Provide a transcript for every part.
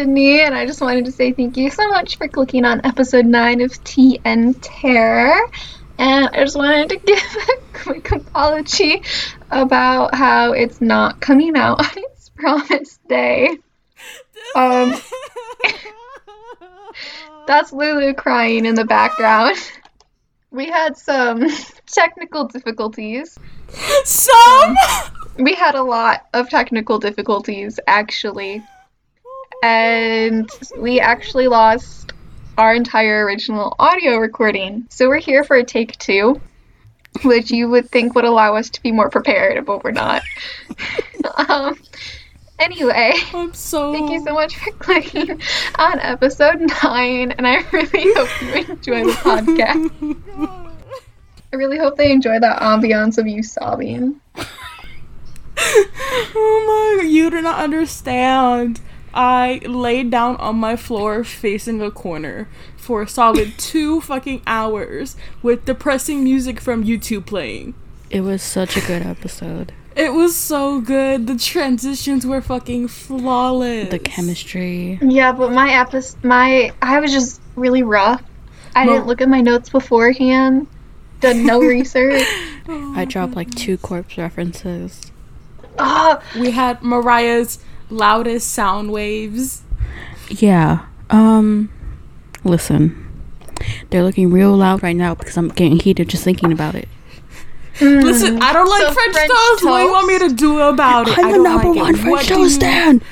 Sydney, and I just wanted to say thank you so much for clicking on episode 9 of and Terror. And I just wanted to give a quick apology about how it's not coming out on its promised day. Um, that's Lulu crying in the background. We had some technical difficulties. Some? We had a lot of technical difficulties, actually. And we actually lost our entire original audio recording. So we're here for a take two, which you would think would allow us to be more prepared, but we're not. um, anyway, I'm so. thank you so much for clicking on episode nine, and I really hope you enjoy the podcast. I really hope they enjoy that ambiance of you sobbing. Oh my, you do not understand. I laid down on my floor facing a corner for a solid two fucking hours with depressing music from YouTube playing. It was such a good episode. It was so good. The transitions were fucking flawless. The chemistry. Yeah, but my episode, my I was just really rough. I No. didn't look at my notes beforehand. Done no research. Oh I dropped like two corpse references. Oh, We had Mariah's loudest sound waves. Yeah. Um listen. They're looking real loud right now because I'm getting heated just thinking about it. Listen, I don't like So French, French toast. What do you want me to do about it? I I'm the don't number like one What French do toast you- stand.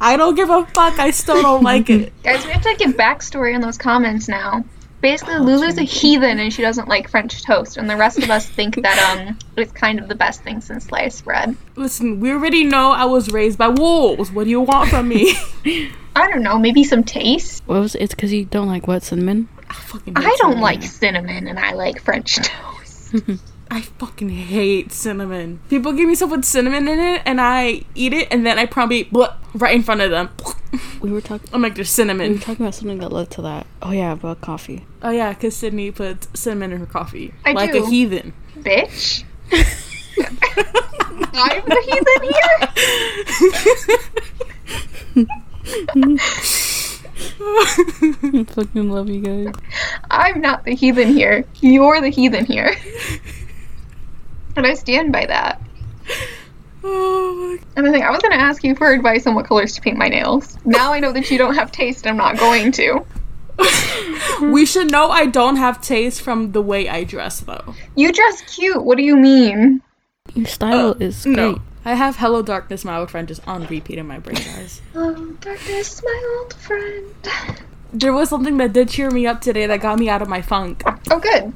I don't give a fuck. I still don't like it. guys, we have to give backstory in those comments now. Basically, Lulu's a heathen and she doesn't like French toast, and the rest of us think that um it's kind of the best thing since sliced bread. Listen, we already know I was raised by wolves. What do you want from me? I don't know, maybe some taste. What was it's because you don't like what cinnamon? I fucking I don't cinnamon. like cinnamon, and I like French toast. I fucking hate cinnamon. People give me stuff with cinnamon in it, and I eat it, and then I probably bleh, right in front of them. We were talking I'm like, there's we were cinnamon. talking about something that led to that. Oh yeah, about coffee. Oh yeah, because Sydney puts cinnamon in her coffee, I like do. a heathen. Bitch. I'm the heathen here. I fucking love you guys. I'm not the heathen here. You're the heathen here. And I stand by that. oh And I think I was gonna ask you for advice on what colors to paint my nails. Now I know that you don't have taste, I'm not going to. We should know I don't have taste from the way I dress, though. You dress cute, what do you mean? Your style uh, is great. No, I have "Hello Darkness, My Old Friend" just on repeat in my brain, guys. Oh, darkness, my old friend. There was something that did cheer me up today that got me out of my funk. Oh, good.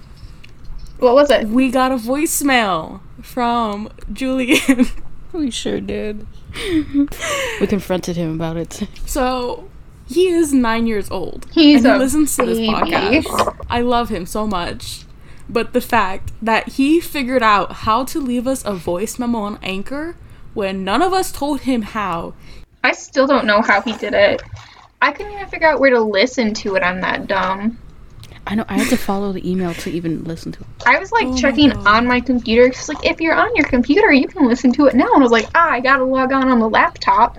What was it? We got a voicemail from Julian. We sure did. we confronted him about it. So he is nine years old. He's and he a listens to this baby. podcast. I love him so much. But the fact that he figured out how to leave us a voice memo on Anchor when none of us told him how. I still don't know how he did it. I couldn't even figure out where to listen to it. I'm that dumb. I know I had to follow the email to even listen to it. I was like Oh checking God. on my computer. It's like if you're on your computer, you can listen to it now. And I was like, ah, I gotta log on on the laptop.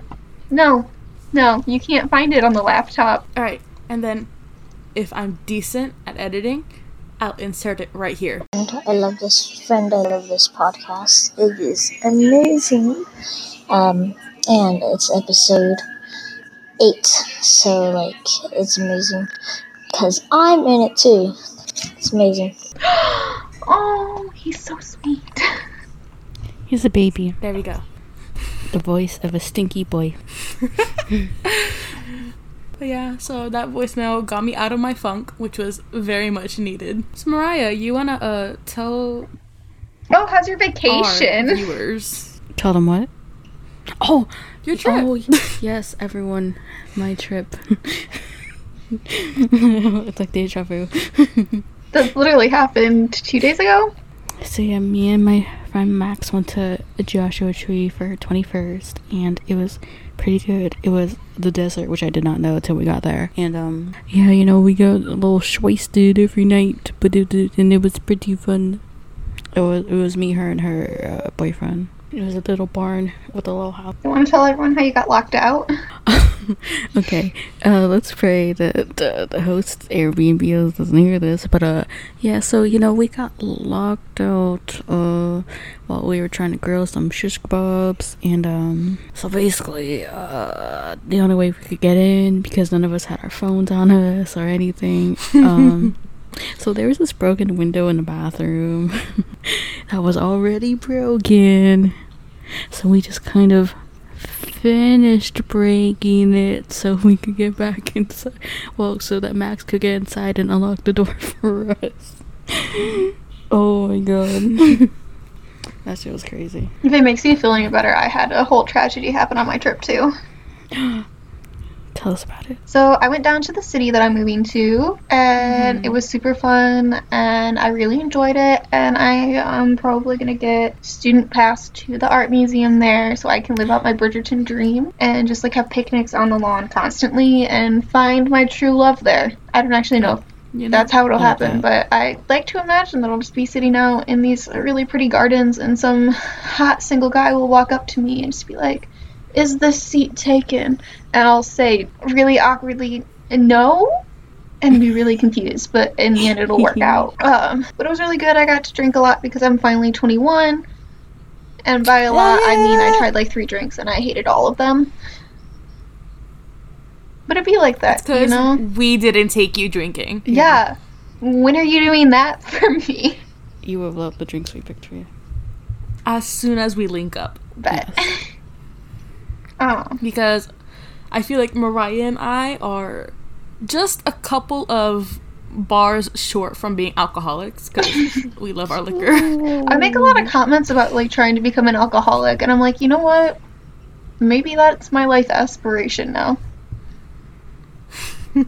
No, no, you can't find it on the laptop. Alright, and then if I'm decent at editing, I'll insert it right here. I love this friend. I love this podcast. It is amazing. Um, and it's episode eight, so like it's amazing because I'm in it too. It's amazing. Oh, he's so sweet. He's a baby. There we go. The voice of a stinky boy. But yeah, so that voicemail got me out of my funk, which was very much needed. So Mariah, you wanna uh tell Oh, how's your vacation? our viewers Tell them what? Oh, your trip? oh yes, everyone, my trip. it's like deja vu. That literally happened two days ago. so yeah, me and my friend Max went to a Joshua Tree for her 21st, and it was pretty good. It was the desert, which I did not know until we got there. And um, yeah, you know, we got a little wasted every night, but it, it- and it was pretty fun. It was it was me, her, and her uh, boyfriend. It was a little barn with a little house. You want to tell everyone how you got locked out? okay, uh, let's pray that the, the host Airbnb doesn't hear this. But uh, yeah, so you know we got locked out uh while we were trying to grill some shish kebabs, and um, so basically uh the only way we could get in because none of us had our phones on us or anything. Um. So there was this broken window in the bathroom that was already broken. So we just kind of finished breaking it so we could get back inside. Well, so that Max could get inside and unlock the door for us. oh my god. that shit was crazy. If it makes you feel any better, I had a whole tragedy happen on my trip too. Tell us about it. So I went down to the city that I'm moving to, and it mm-hmm. was super fun, and I really enjoyed it. And I am probably gonna get student pass to the art museum there, so I can live out my Bridgerton dream and just like have picnics on the lawn constantly and find my true love there. I don't actually know if You know, that's how it'll happen. that. But I like to imagine that I'll just be sitting out in these really pretty gardens, and some hot single guy will walk up to me and just be like, "Is this seat taken?" And I'll say really awkwardly, "No." And be really confused, but in the end it'll work out. Um, but it was really good. I got to drink a lot because I'm finally 21, and by a lot I mean I tried like three drinks and I hated all of them. But it'd be like that, you know. we didn't take you drinking. Yeah. When are you doing that for me? You will love the drinks we picked for you. As soon as we link up. Bet. oh. Because I feel like Mariah and I are just a couple of bars short from being alcoholics because we love our liquor. I make a lot of comments about like trying to become an alcoholic, and I'm like, you know what? Maybe that's my life aspiration now.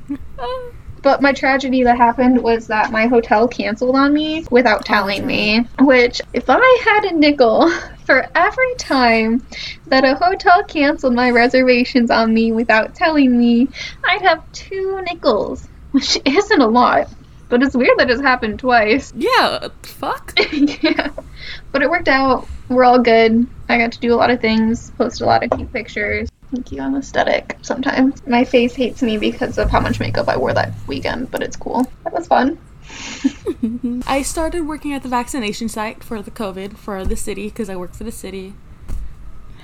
But my tragedy that happened was that my hotel canceled on me without oh, telling me. Which, if I had a nickel for every time that a hotel canceled my reservations on me without telling me, I'd have two nickels. Which isn't a lot. But it's weird that it's happened twice. yeah, fuck. yeah. But it worked out. We're all good. I got to do a lot of things, post a lot of cute pictures. Thank you, I'm aesthetic sometimes. My face hates me because of how much makeup I wore that weekend, but it's cool. That was fun. I started working at the vaccination site for the COVID for the city because I work for the city.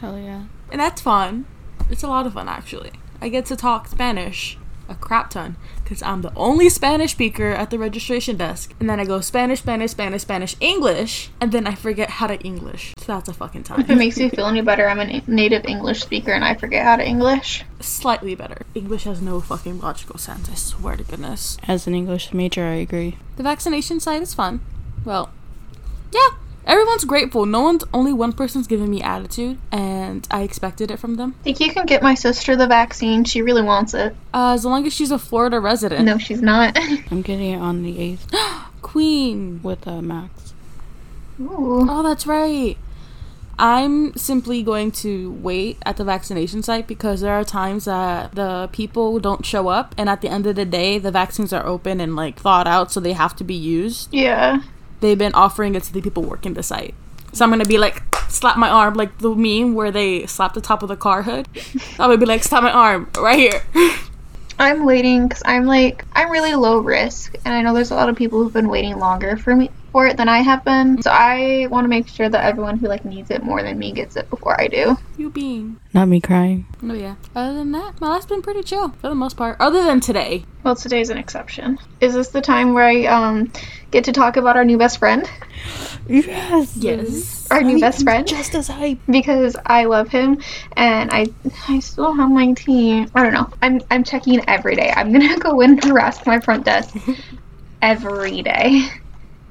Hell yeah. And that's fun. It's a lot of fun, actually. I get to talk Spanish a crap ton because I'm the only Spanish speaker at the registration desk. And then I go Spanish, Spanish, Spanish, Spanish, English, and then I forget how to English. So that's a fucking time. If it makes you feel any better, I'm a native English speaker and I forget how to English. Slightly better. English has no fucking logical sense, I swear to goodness. As an English major, I agree. The vaccination site is fun. Well, yeah, everyone's grateful. No one's, only one person's giving me attitude, and I expected it from them. Think you can get my sister the vaccine? She really wants it. Uh, as long as she's a Florida resident. No, she's not. I'm getting it on the 8th Queen. with uh, Max. Ooh. Oh, that's right. I'm simply going to wait at the vaccination site because there are times that the people don't show up, and at the end of the day, the vaccines are open and like thought out, so they have to be used. Yeah. They've been offering it to the people working the site. So I'm gonna be like, slap my arm, like the meme where they slap the top of the car hood. I'm gonna be like, slap my arm right here. I'm waiting because I'm like I'm really low risk, and I know there's a lot of people who've been waiting longer for me for it than I have been. So I want to make sure that everyone who like needs it more than me gets it before I do. you being. Not me crying. Oh yeah. Other than that, my life's been pretty chill for the most part. Other than today. Well, today's an exception. Is this the time where I um get to talk about our new best friend? Yes. Yes. Our new best friend? Just as hype. because I love him and I I still have my tea. I don't know. I'm I'm checking every day. I'm gonna go in and harass my front desk every day.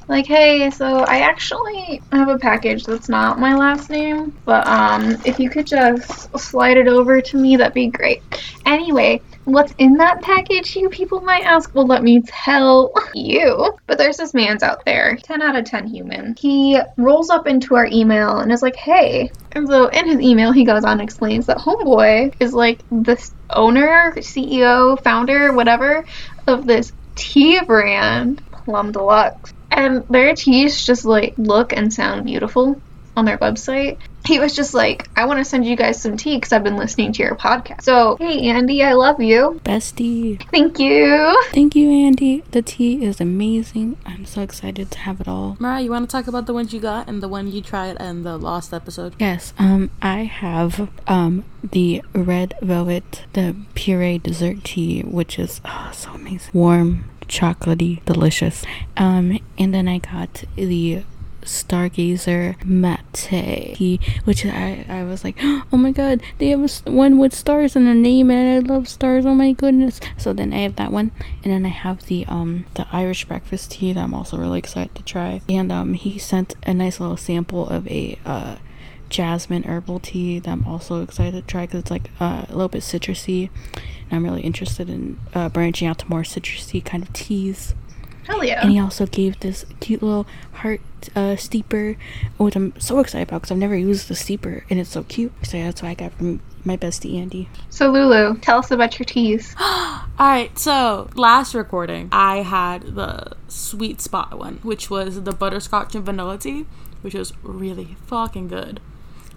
Like, hey, so I actually have a package that's not my last name, but um, if you could just slide it over to me, that'd be great. Anyway, what's in that package, you people might ask? Well, let me tell you. But there's this man's out there, 10 out of 10 human. He rolls up into our email and is like, hey. And so in his email, he goes on and explains that Homeboy is like the owner, CEO, founder, whatever, of this tea brand, Plum Deluxe. And their teas just like look and sound beautiful on their website. He was just like, I want to send you guys some tea because I've been listening to your podcast. So, hey, Andy, I love you. Bestie. Thank you. Thank you, Andy. The tea is amazing. I'm so excited to have it all. Mariah, you want to talk about the ones you got and the one you tried and the lost episode? Yes, um, I have um the red velvet, the puree dessert tea, which is oh, so amazing, warm, chocolatey, delicious. Um, and then I got the Stargazer Mate tea, which I I was like, oh my god, they have one with stars in the name, and I love stars. Oh my goodness! So then I have that one, and then I have the um the Irish breakfast tea that I'm also really excited to try. And um, he sent a nice little sample of a uh jasmine herbal tea that I'm also excited to try because it's like uh, a little bit citrusy. And I'm really interested in uh, branching out to more citrusy kind of teas. Hell yeah. And he also gave this cute little heart uh, steeper, which I'm so excited about because I've never used the steeper and it's so cute. So that's why I got from my bestie Andy. So, Lulu, tell us about your teas. All right, so last recording, I had the sweet spot one, which was the butterscotch and vanilla tea, which was really fucking good.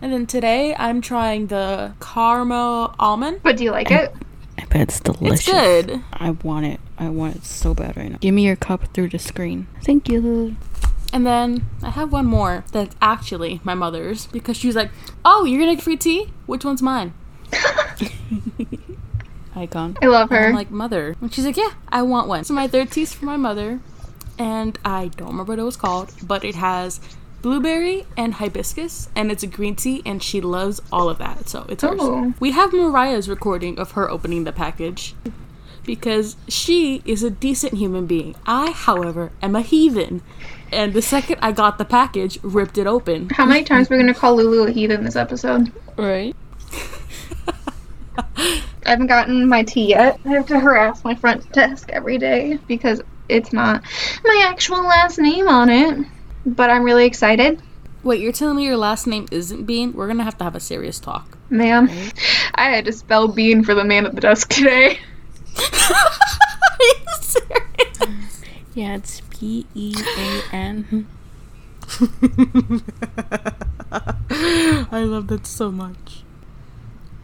And then today, I'm trying the caramel almond. But do you like it? I bet it's delicious. It's good. I want it. I want it so bad right now. Give me your cup through the screen. Thank you. And then I have one more that's actually my mother's because she was like, "Oh, you're gonna get free tea? Which one's mine?" Icon. I love And her. I'm like, "Mother," and she's like, "Yeah, I want one." So my third tea's for my mother, and I don't remember what it was called, but it has blueberry and hibiscus, and it's a green tea, and she loves all of that, so it's hers. Oh. We have Mariah's recording of her opening the package. Because she is a decent human being. I, however, am a heathen. And the second I got the package, ripped it open. How many times are we going to call Lulu a heathen this episode? Right. I haven't gotten my tea yet. I have to harass my front desk every day because it's not my actual last name on it. But I'm really excited. Wait, you're telling me your last name isn't Bean? We're gonna have to have a serious talk. Ma'am, I had to spell bean for the man at the desk today. Are you serious? Yeah, it's B E A N. I love that so much.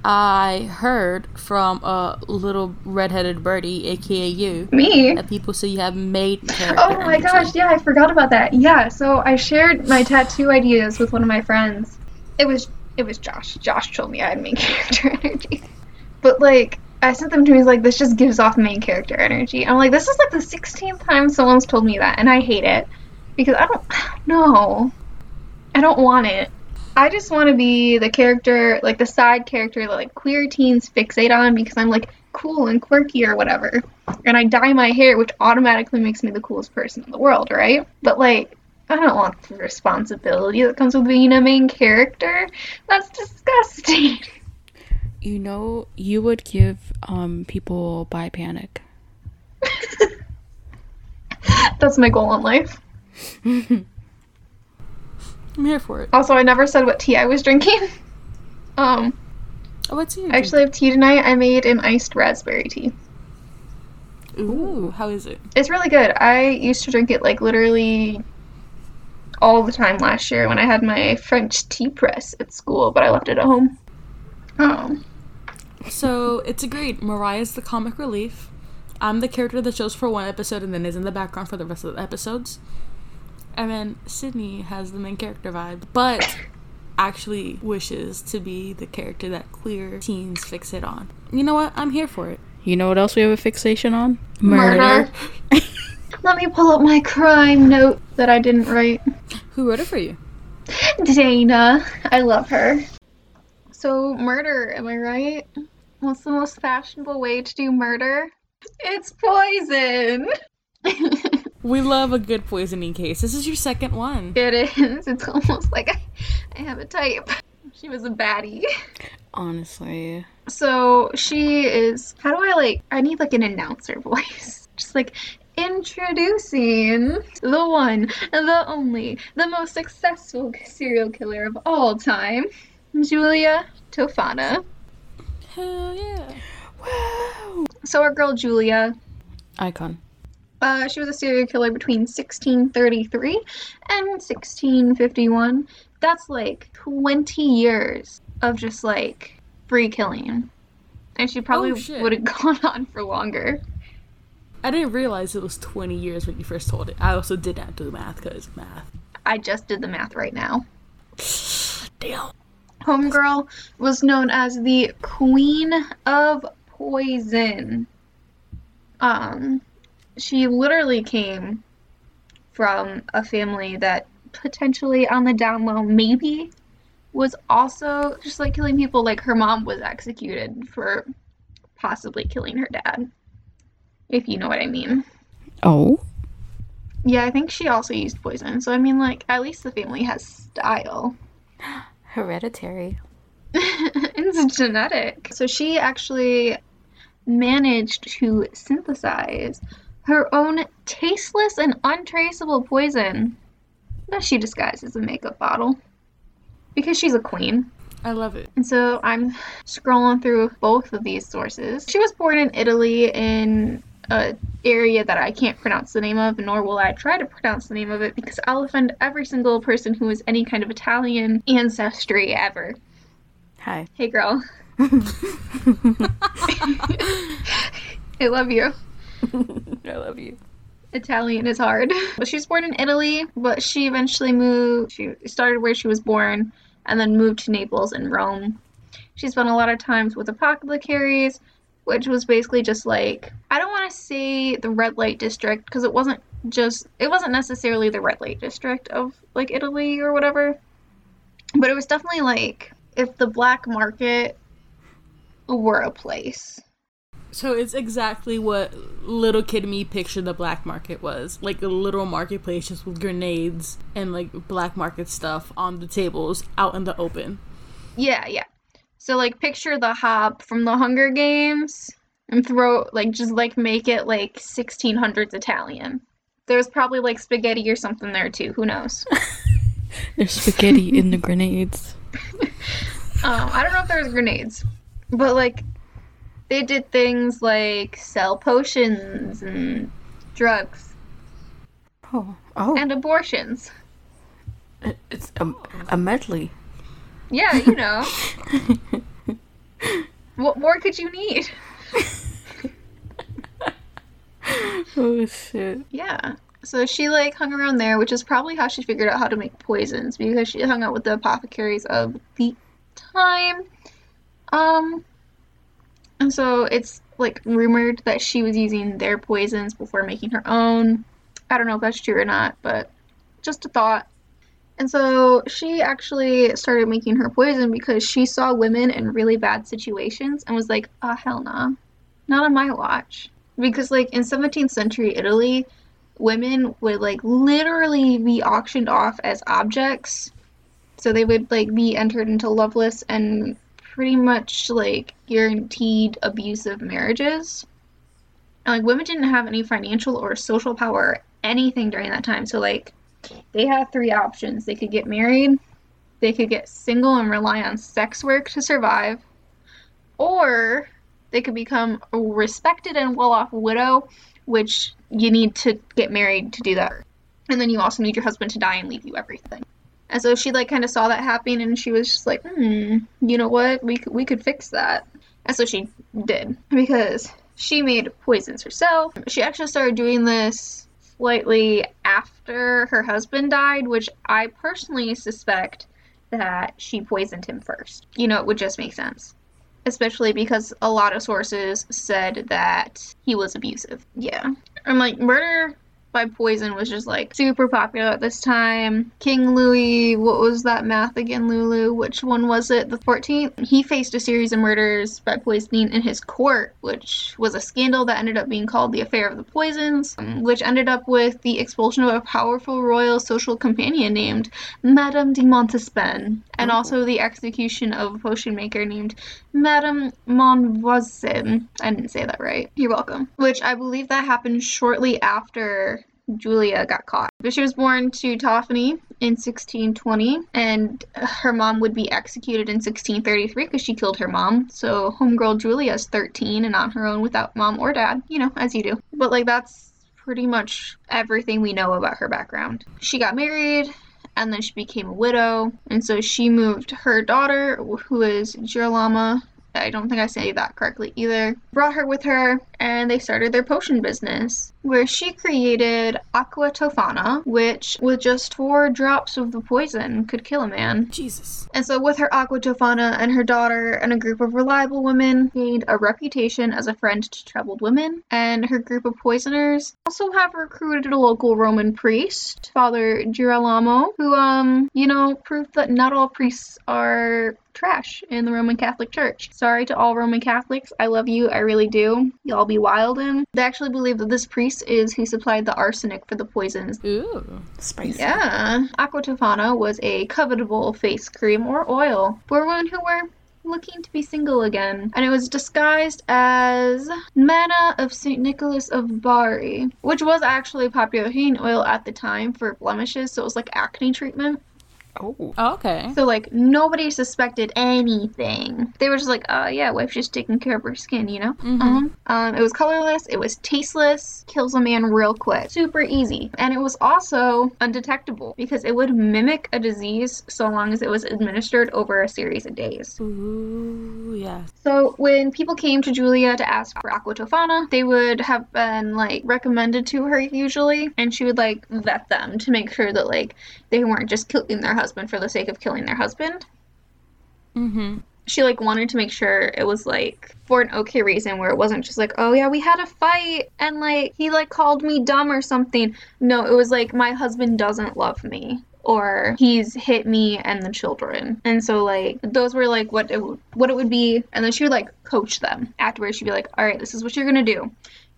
I heard from a little redheaded birdie, aka you, Me? that people say you have character. Oh my energy. gosh, yeah, I forgot about that. Yeah, so I shared my tattoo ideas with one of my friends. It was it was Josh. Josh told me I had main character energy. But like I sent them to me he's like this just gives off main character energy. I'm like this is like the 16th time someone's told me that and I hate it because I don't no. I don't want it. I just want to be the character, like the side character that like queer teens fixate on because I'm like cool and quirky or whatever. And I dye my hair, which automatically makes me the coolest person in the world, right? But like, I don't want the responsibility that comes with being a main character. That's disgusting. You know, you would give um people bi panic. That's my goal in life. I'm here for it. Also, I never said what tea I was drinking. Um, Oh, what's you? I actually have tea tonight. I made an iced raspberry tea. Ooh, how is it? It's really good. I used to drink it like literally all the time last year when I had my French tea press at school, but I left it at home. Oh. So it's agreed. Mariah's the comic relief. I'm the character that shows for one episode and then is in the background for the rest of the episodes. And then Sydney has the main character vibe, but actually wishes to be the character that queer teens fixate on. You know what? I'm here for it. You know what else we have a fixation on? Murder. Let me pull up my crime note that I didn't write. Who wrote it for you? Dana. I love her. So, murder, am I right? What's the most fashionable way to do murder? It's poison! We love a good poisoning case. This is your second one. it is. It's almost like I, I have a type. She was a baddie. Honestly. So, she is. How do I like. I need like an announcer voice. Just like. Introducing the one, the only, the most successful serial killer of all time, Julia Tofana. Hell yeah. Wow. So our girl Julia, Icon. Uh, she was a serial killer between 1633 and 1651. That's like 20 years of just like free killing. And she probably Oh, would have gone on for longer. I didn't realize it was 20 years when you first told it. I also did not do the math because math. I just did the math right now. Damn. Homegirl was known as the Queen of Poison. Um, she literally came from a family that potentially on the down low maybe was also just like killing people. Like her mom was executed for possibly killing her dad if you know what i mean. Oh, yeah i think she also used poison. So i mean like at least the family has style. Hereditary. it's genetic. So she actually managed to synthesize her own tasteless and untraceable poison that she disguised as a makeup bottle because she's a queen. I love it. And so I'm scrolling through both of these sources. She was born in Italy in a area that I can't pronounce the name of, nor will I try to pronounce the name of it because I'll offend every single person who has any kind of Italian ancestry ever. Hi. Hey, girl. I love you. I love you. Italian is hard. But she was born in Italy, but she eventually moved. She started where she was born and then moved to Naples and Rome. She spent a lot of times with apothecaries, which was basically just like I don't want to say the red light district because it wasn't just it wasn't necessarily the red light district of like Italy or whatever. But it was definitely like if the black market were a place. So it's exactly what little kid me pictured the black market was. Like a little marketplace just with grenades and like black market stuff on the tables out in the open. Yeah, yeah. So like picture the Hob from the Hunger Games and throw like just like make it like 1600s Italian. There's probably like spaghetti or something there too. Who knows? There's spaghetti in the grenades. Um, I don't know if there was grenades, but like they did things like sell potions and drugs Oh, oh, and abortions. it's a, a medley. Yeah, you know. what more could you need? Oh shit. Yeah. So she like hung around there, which is probably how she figured out how to make poisons because she hung out with the apothecaries of the time. Um and so it's like rumored that she was using their poisons before making her own. I don't know if that's true or not, but just a thought. And so she actually started making her poison because she saw women in really bad situations and was like, oh, hell nah. Not on my watch. Because, like, in 17th century Italy, women would, like, literally be auctioned off as objects. So they would, like, be entered into loveless and pretty much, like, guaranteed abusive marriages. And, like, women didn't have any financial or social power or anything during that time. So, like, they had three options. They could get married, they could get single and rely on sex work to survive, or they could become a respected and well off widow, which you need to get married to do that. And then you also need your husband to die and leave you everything. And so she like kind of saw that happening and she was just like, hmm, you know what? We we could fix that. And so she did because she made poisons herself. She actually started doing this slightly after her husband died, which I personally suspect that she poisoned him first. You know, it would just make sense. Especially because a lot of sources said that he was abusive. Yeah. I'm like, murder by poison was just like super popular at this time. King Louis, what was that math again, Lulu? Which one was it? The 14th? He faced a series of murders by poisoning in his court, which was a scandal that ended up being called the Affair of the Poisons, which ended up with the expulsion of a powerful royal social companion named Madame de Montespan, and also the execution of a potion maker named Madame Monvoisin. I didn't say that right. You're welcome. Which I believe that happened shortly after Julia got caught. But she was born to Thofania in 1620, and her mom would be executed in 1633 because she killed her mom. So homegirl Julia is 13 and on her own without mom or dad, you know, as you do. But like that's pretty much everything we know about her background. She got married and then she became a widow, and so she moved her daughter, who is Girolama. I don't think I say that correctly either. Brought her with her, and they started their potion business, where she created Aqua Tofana, which, with just four drops of the poison, could kill a man. Jesus. And so, with her Aqua Tofana and her daughter and a group of reliable women, gained a reputation as a friend to troubled women. And her group of poisoners also have recruited a local Roman priest, Father Girolamo, who, um, you know, proved that not all priests are trash in the Roman Catholic Church. Sorry to all Roman Catholics. I love you. I really do. Y'all be wild in. They actually believe that this priest is who supplied the arsenic for the poisons Ooh. Spicy. yeah. Aqua Tofana was a covetable face cream or oil for women who were looking to be single again. And it was disguised as Manna of St. Nicholas of Bari, which was actually a popular heating oil at the time for blemishes, so it was like acne treatment. Oh. Oh, okay. So like nobody suspected anything. They were just like, oh yeah, wife's just taking care of her skin, you know. Uh-huh. Um, it was colorless. It was tasteless. Kills a man real quick. Super easy, and it was also undetectable because it would mimic a disease so long as it was administered over a series of days. Ooh, yeah. So when people came to Julia to ask for aqua tofana, they would have been like recommended to her usually, and she would like vet them to make sure that like they weren't just killing their husband for the sake of killing their husband. Mm-hmm. She like wanted to make sure it was like for an okay reason where it wasn't just like, oh yeah, we had a fight and like he like called me dumb or something. No, it was like my husband doesn't love me or he's hit me and the children. And so like those were like what it w- what it would be and then she would like coach them. Afterwards she'd be like, "All right, this is what you're going to do.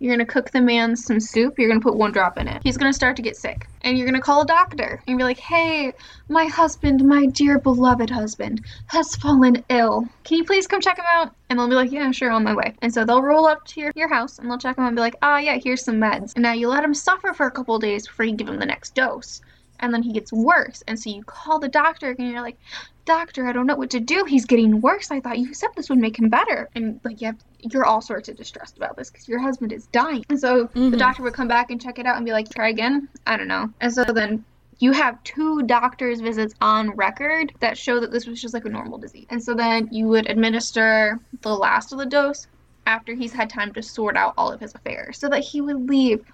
You're to cook the man some soup. You're to put one drop in it. He's to start to get sick. And you're to call a doctor and be like, "Hey, my husband, my dear beloved husband, has fallen ill. Can you please come check him out?" And they'll be like, "Yeah, sure, on my way." And so they'll roll up to your, your house and they'll check him out and be like, "Ah, yeah, here's some meds." And now you let him suffer for a couple days before you give him the next dose and then he gets worse. And so you call the doctor and you're like, Doctor, I don't know what to do. He's getting worse. I thought you said this would make him better. And like, yeah, you're all sorts of distressed about this because your husband is dying. And so the mm-hmm. doctor would come back and check it out and be like, try again. I don't know. And so then you have two doctor's visits on record that show that this was just like a normal disease. And so then you would administer the last of the dose after he's had time to sort out all of his affairs so that he would leave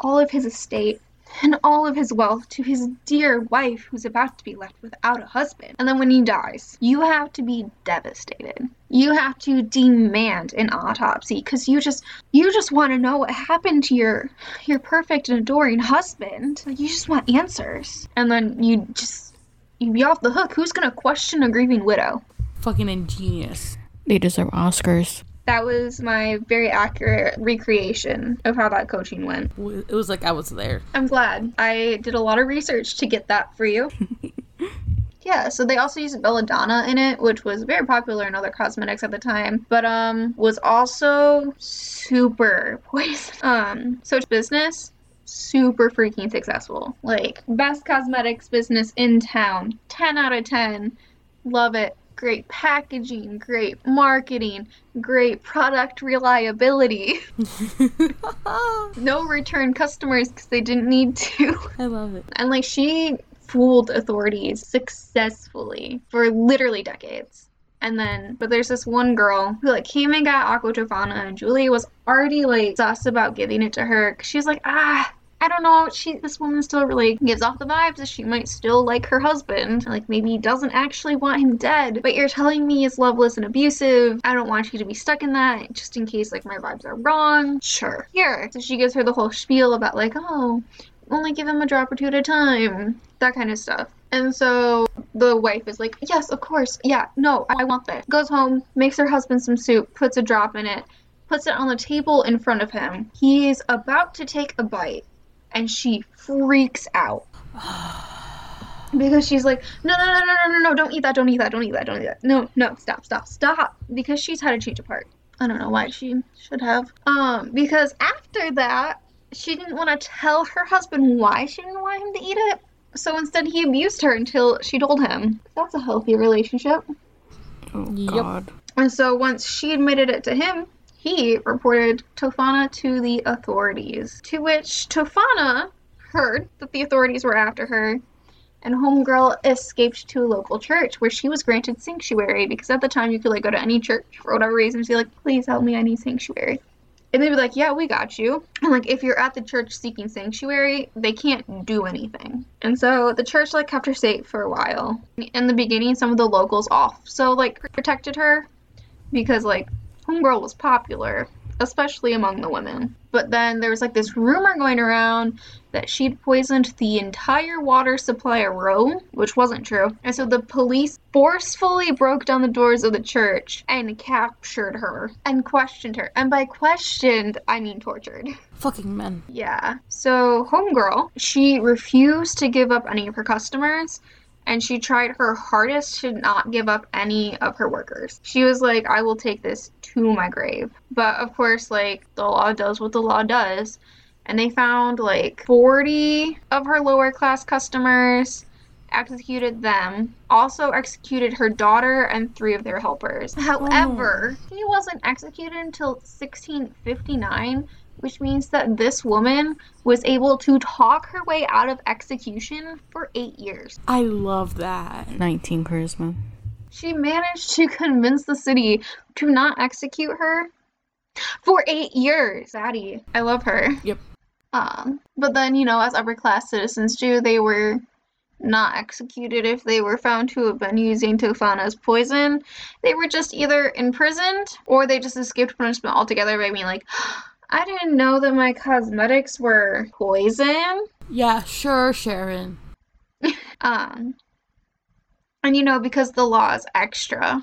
all of his estate and all of his wealth to his dear wife who's about to be left without a husband. And then when he dies, you have to be devastated. You have to demand an autopsy because you just you just want to know what happened to your your perfect and adoring husband. Like you just want answers. And then you just you'd be off the hook. Who's gonna question a grieving widow? Fucking ingenious. They deserve Oscars. That was my very accurate recreation of how that coaching went. It was like I was there. I'm glad. I did a lot of research to get that for you. yeah, so they also used belladonna in it, which was very popular in other cosmetics at the time, but um was also super poison. Um so business super freaking successful. Like best cosmetics business in town. 10 out of 10. Love it. Great packaging, great marketing, great product reliability. no return customers because they didn't need to. I love it. And like she fooled authorities successfully for literally decades. And then, but there's this one girl who like came and got Aqua Tofana, and Julia was already like sus about giving it to her. 'cause she was like, ah, I don't know. She, this woman still really gives off the vibes that she might still like her husband. Like maybe he doesn't actually want him dead, but you're telling me he's loveless and abusive. I don't want you to be stuck in that, just in case like my vibes are wrong. Sure. Here. So she gives her the whole spiel about like, oh, only give him a drop or two at a time, that kind of stuff. And so the wife is like, Yes, of course. Yeah, no, I want that. Goes home, makes her husband some soup, puts a drop in it, puts it on the table in front of him. He's about to take a bite, and she freaks out. Because she's like, no, no, no, no, no, no, no, don't eat that, don't eat that, don't eat that, don't eat that. No, no, stop, stop, stop. Because she's had a change of heart. I don't know why she should have. Um, because after that, she didn't want to tell her husband why she didn't want him to eat it. So instead, he abused her until she told him. That's a healthy relationship. Oh Yep. God. And so once she admitted it to him, he reported Tofana to the authorities, to which Tofana heard that the authorities were after her, and Homegirl escaped to a local church where she was granted sanctuary because at the time you could like go to any church for whatever reason and be like, please help me, I need sanctuary. And they'd be like, yeah, we got you. And like, if you're at the church seeking sanctuary, they can't do anything. And so the church like kept her safe for a while. In the beginning, some of the locals off, so like protected her because like Homegirl was popular, especially among the women. But then there was like this rumor going around that she'd poisoned the entire water supply of Rome, which wasn't true. And so the police forcefully broke down the doors of the church and captured her and questioned her. And by questioned, I mean tortured. Fucking men. Yeah. So, Homegirl, she refused to give up any of her customers and she tried her hardest to not give up any of her workers. She was like, I will take this to my grave. But of course, like, the law does what the law does. And they found like 40 of her lower class customers, executed them, also executed her daughter and three of their helpers. Oh. However, he wasn't executed until 1659 which means that this woman was able to talk her way out of execution for eight years. I love that. 19 charisma. She managed to convince the city to not execute her for eight years. Addie, I love her. Yep. Um, but then, you know, as upper class citizens do, they were not executed if they were found to have been using Tofana's poison. They were just either imprisoned or they just escaped punishment altogether by being like, I didn't know that my cosmetics were poison. Yeah, sure, Sharon. Um, and you know, because the law is extra,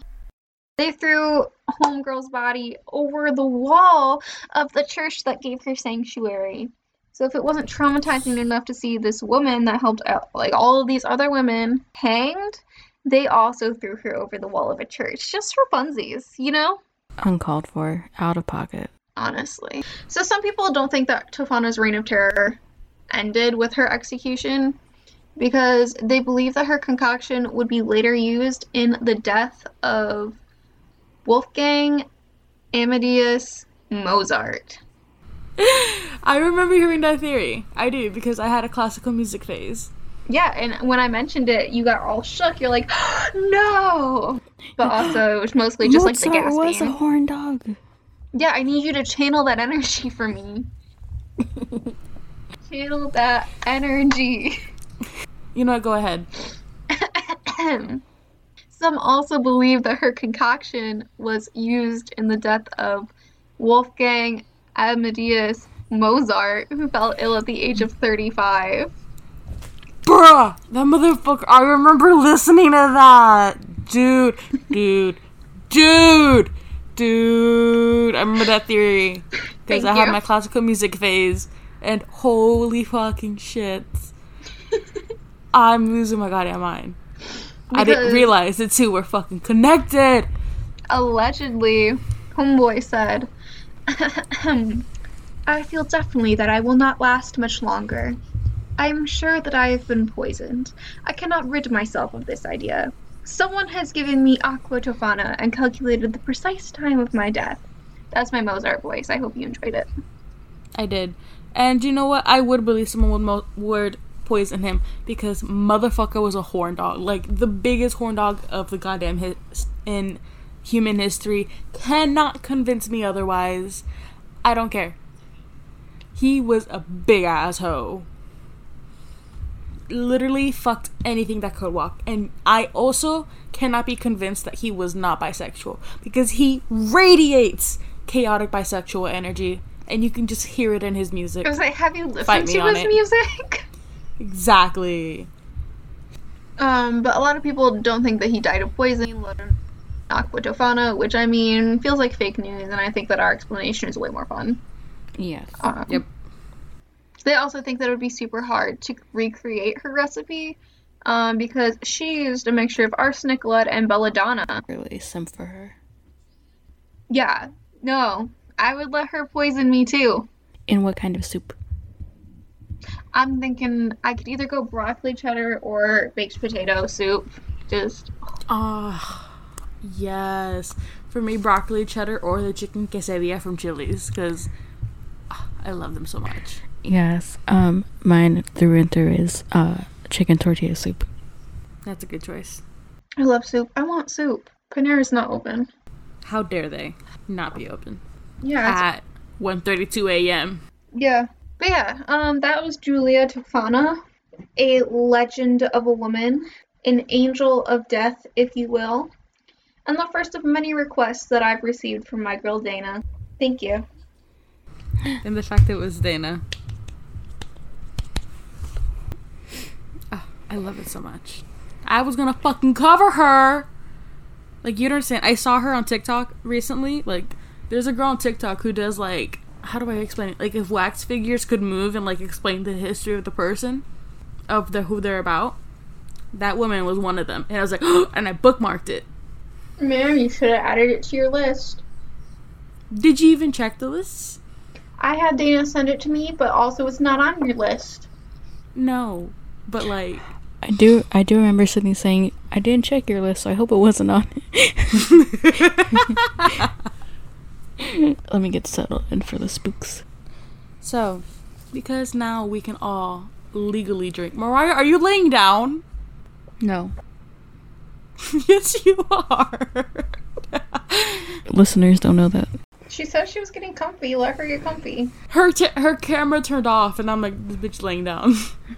they threw Homegirl's body over the wall of the church that gave her sanctuary. So if it wasn't traumatizing enough to see this woman that helped out, like all of these other women hanged, they also threw her over the wall of a church just for funsies, you know? Uncalled for, out of pocket. Honestly. So some people don't think that Tofana's reign of terror ended with her execution because they believe that her concoction would be later used in the death of Wolfgang Amadeus Mozart. I remember hearing that theory. I do because I had a classical music phase. Yeah, and when I mentioned it, you got all shook. You're like, no! But also, it was mostly just like the Mozart was a horn dog. Yeah, I need you to channel that energy for me. channel that energy. You know what? Go ahead. Some also believe that her concoction was used in the death of Wolfgang Amadeus Mozart, who fell ill at the age of 35. Bruh, that motherfucker. I remember listening to that. Dude, dude, dude, dude. I remember that theory. Because I had my classical music phase. And holy fucking shit. I'm losing my goddamn mind. I didn't Because- realize the two were fucking connected. Allegedly, Homeboy said, I feel definitely that I will not last much longer. I am sure that I have been poisoned. I cannot rid myself of this idea. Someone has given me aqua tofana and calculated the precise time of my death. That's my Mozart voice. I hope you enjoyed it. I did. And you know what? I would believe someone would, mo- would poison him because motherfucker was a horn dog. Like the biggest horn dog of the goddamn his- in human history. Cannot convince me otherwise. I don't care. He was a big ass hoe. Literally fucked anything that could walk. And I also cannot be convinced that he was not bisexual because he radiates chaotic bisexual energy and you can just hear it in his music. I was like, have you listened to his it. music? Exactly. Um, but a lot of people don't think that he died of poison, alone which I mean feels like fake news, and I think that our explanation is way more fun. Yes. Um, Yep. They also think that it would be super hard to recreate her recipe, um, because she used a mixture of arsenic, lead, and belladonna. Really simp for her. Yeah, no, I would let her poison me too. In what kind of soup? I'm thinking I could either go broccoli cheddar or baked potato soup. Just Ah. Yes. For me, broccoli cheddar or the chicken quesadilla from Chili's because I love them so much. Yes. Um, mine through and through is uh chicken tortilla soup. That's a good choice. I love soup. I want soup. Panera's not open. How dare they not be open Yeah. at 1:32 a.m. Yeah. But yeah, um, that was Julia Tofana, a legend of a woman, an angel of death, if you will, and the first of many requests that I've received from my girl Dana. Thank you. And the fact that it was Dana. Oh, I love it so much. I was gonna fucking cover her. Like you don't understand. I saw her on TikTok recently. Like there's a girl on TikTok who does like how do I explain it? Like if wax figures could move and like explain the history of the person of the who they're about. That woman was one of them. And I was like, and I bookmarked it. Man, you should have added it to your list. Did you even check the list? I had Dana send it to me, but also it's not on your list. No. But like I do I do remember Sydney saying, I didn't check your list, so I hope it wasn't on Let me get settled in for the spooks. So, because now we can all legally drink. Mariah, are you laying down? No. yes, you are. Listeners don't know that. She said she was getting comfy. Let her get comfy. her t- her camera turned off, and I'm like, this bitch laying down.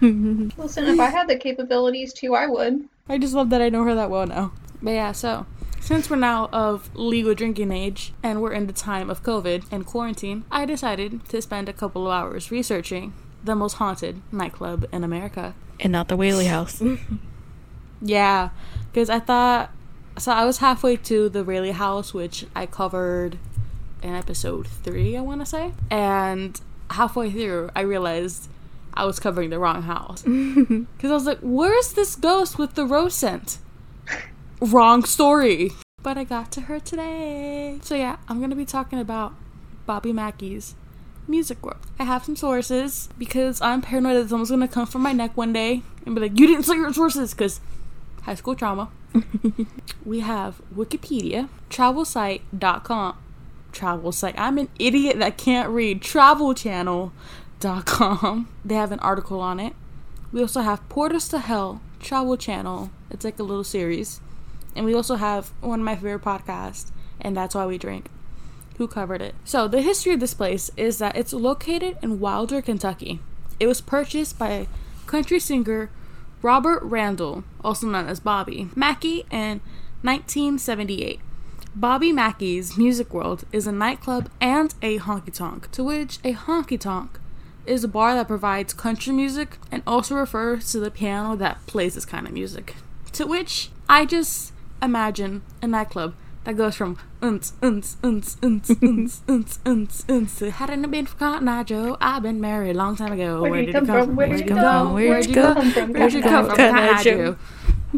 Listen, if I had the capabilities to, I would. I just love that I know her that well now. But yeah, so since we're now of legal drinking age and we're in the time of COVID and quarantine, I decided to spend a couple of hours researching the most haunted nightclub in America. And not the Whaley House. Yeah, because I thought so. I was halfway to the Whaley House, which I covered in episode three, I want to say, and halfway through, I realized I was covering the wrong house because I was like, "Where's this ghost with the rose scent?" wrong story. But I got to her today. So yeah, I'm gonna be talking about Bobby Mackey's Music World. I have some sources because I'm paranoid that someone's gonna come from my neck one day and be like, "You didn't say your sources," because high school trauma. we have Wikipedia, travelsite.com. Travel site. I'm an idiot that can't read. Travelchannel.com. They have an article on it. We also have Portals to Hell Travel Channel. It's like a little series. And we also have one of my favorite podcasts, and that's why we drink. Who covered it? So the history of this place is that it's located in Wilder, Kentucky. It was purchased by country singer Robert Randall, also known as Bobby Mackey, in 1978. Bobby Mackey's Music World is a nightclub and a honky tonk, to which a honky tonk is a bar that provides country music and also refers to the piano that plays this kind of music. To which I just imagine a nightclub that goes from unts, unts, unts, unts, unts, unts, unts, unts. to Hadn't it been for Cotton Eye Joe, I've been married a long time ago. Where did you come from? Where did you come go? from? Where Where'd did you you go? come from? Where'd you come from? Cotton Cotton Eye Eye Joe.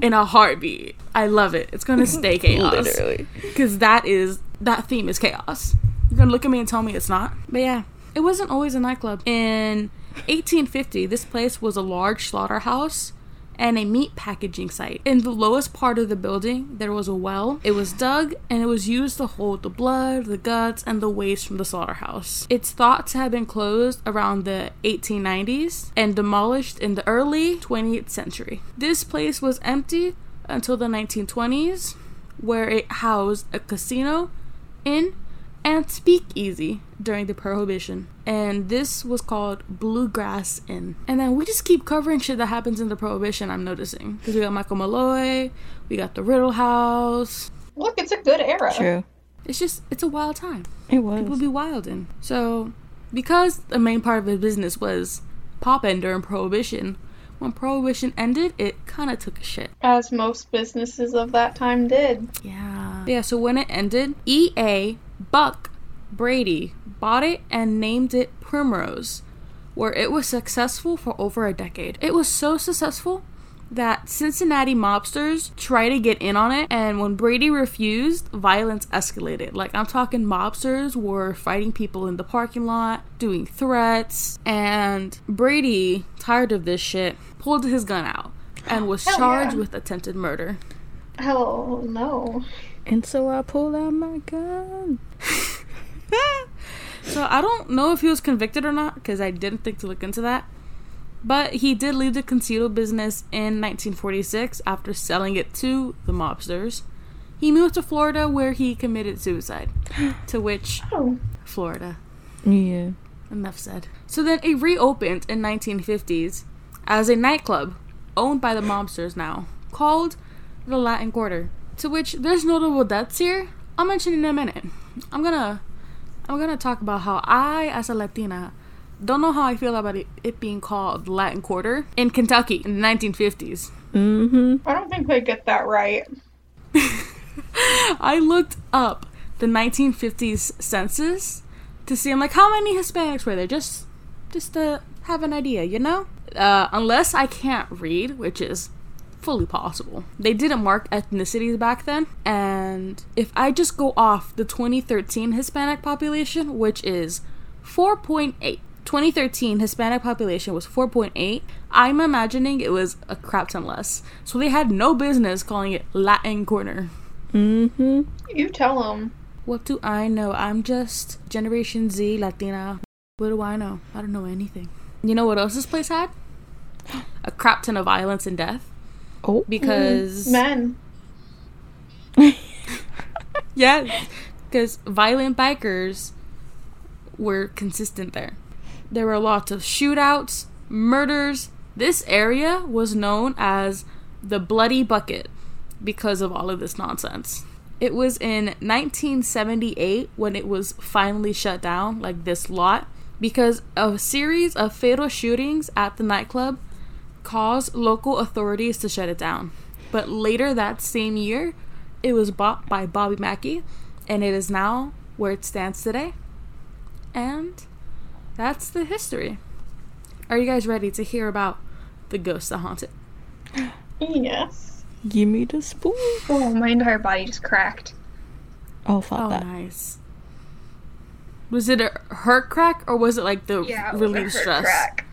In a heartbeat. I love it. It's gonna stay chaos. Literally. Because that is that theme is chaos. You're gonna look at me and tell me it's not. But yeah, it wasn't always a nightclub. In 1850, this place was a large slaughterhouse and a meat packaging site. In the lowest part of the building, there was a well. It was dug and it was used to hold the blood, the guts, and the waste from the slaughterhouse. It's thought to have been closed around the 1890s and demolished in the early 20th century. This place was empty until the 1920s, where it housed a casino, inn, and speakeasy during the Prohibition. And this was called Bluegrass Inn. And then we just keep covering shit that happens in the Prohibition, I'm noticing. Because we got Michael Malloy, we got the Riddle House. Look, it's a good era. True. It's just, it's a wild time. It was. People was. be wildin'. So, because the main part of his business was poppin' during Prohibition, when Prohibition ended, it kind of took a shit. As most businesses of that time did. Yeah. Yeah, so when it ended, EA Buck Brady bought it and named it Primrose, where it was successful for over a decade. It was so successful that Cincinnati mobsters tried to get in on it, and when Brady refused, violence escalated. Like, I'm talking mobsters were fighting people in the parking lot, doing threats, and Brady, tired of this shit, pulled his gun out and was Hell charged yeah. with attempted murder. Hell no. And so I pulled out my gun. So I don't know if he was convicted or not because I didn't think to look into that. But he did leave the concealed business in 1946 after selling it to the mobsters. He moved to Florida where he committed suicide. to which, Oh. Florida. Yeah. Enough said. So then it reopened in 1950s as a nightclub owned by the mobsters now, called the Latin Quarter. To which there's notable deaths here. I'll mention in a minute. I'm gonna I'm gonna talk about how I, as a Latina, don't know how I feel about it, it being called Latin Quarter in Kentucky in the 1950s. Mm-hmm. I don't think they get that right. I looked up the 1950s census to see I'm like how many Hispanics were there just just to have an idea, you know? Uh, unless I can't read, which is fully possible. They didn't mark ethnicities back then, and if I just go off the 2013 Hispanic population, which is 4.8. 2013 Hispanic population was 4.8. I'm imagining it was a crap ton less. So they had no business calling it Latin Corner. Mm-hmm. You tell them. What do I know? I'm just Generation Z Latina. What do I know? I don't know anything. You know what else this place had? A crap ton of violence and death. Oh. Because mm. Men. yes, because violent bikers were consistent there. There were lots of shootouts, murders. This area was known as the Bloody Bucket because of all of this nonsense. It was in 1978 when it was finally shut down, like this lot, because of a series of fatal shootings at the nightclub caused local authorities to shut it down. But later that same year, it was bought by Bobby Mackey, and it is now where it stands today. And that's the history. Are you guys ready to hear about the ghost that haunted? Yes. Give me the spoon. Oh, my entire body just cracked. Oh, fuck Oh, that. nice. Was it a hurt crack or was it like the Yeah, it was a relief hurt stress? crack.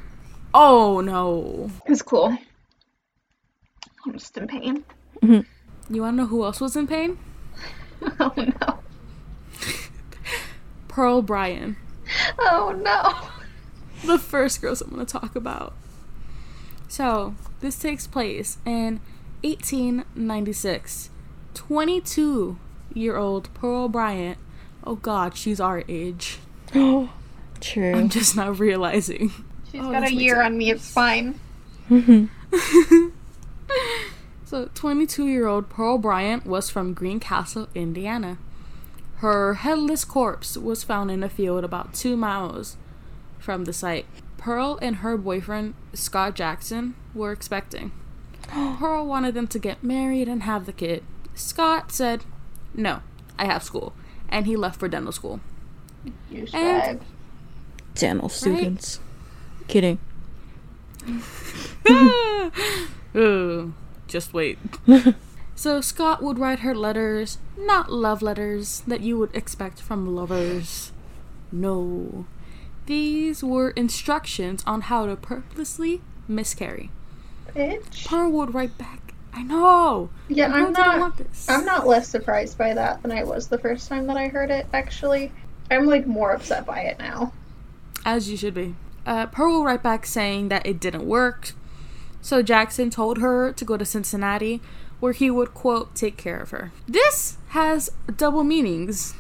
Oh no. It was cool. I'm just in pain. Mm-hmm. You wanna know who else was in pain? Oh no. Pearl Bryan. Oh no. the first girls I'm going to talk about. So, this takes place in 1896. 22 year old Pearl Bryant. Oh god, she's our age. True. I'm just not realizing. She's Oh, got a year sense. on me. It's fine. So, 22 year old Pearl Bryant was from Greencastle, Indiana. Her headless corpse was found in a field about two miles from the site. Pearl and her boyfriend, Scott Jackson, were expecting. Pearl wanted them to get married and have the kid. Scott said, No, I have school. And he left for dental school. You And- said. Dental students. Kidding. Ooh, just wait. so Scott would write her letters, not love letters that you would expect from lovers. No. These were instructions on how to purposely miscarry. Bitch. Pearl would write back, I know. Yeah, I'm didn't not. want this. I'm not less surprised by that than I was the first time that I heard it. Actually, I'm like more upset by it now. As you should be. Uh, Pearl will write back saying that it didn't work. So Jackson told her to go to Cincinnati, where he would, quote, take care of her. This has double meanings.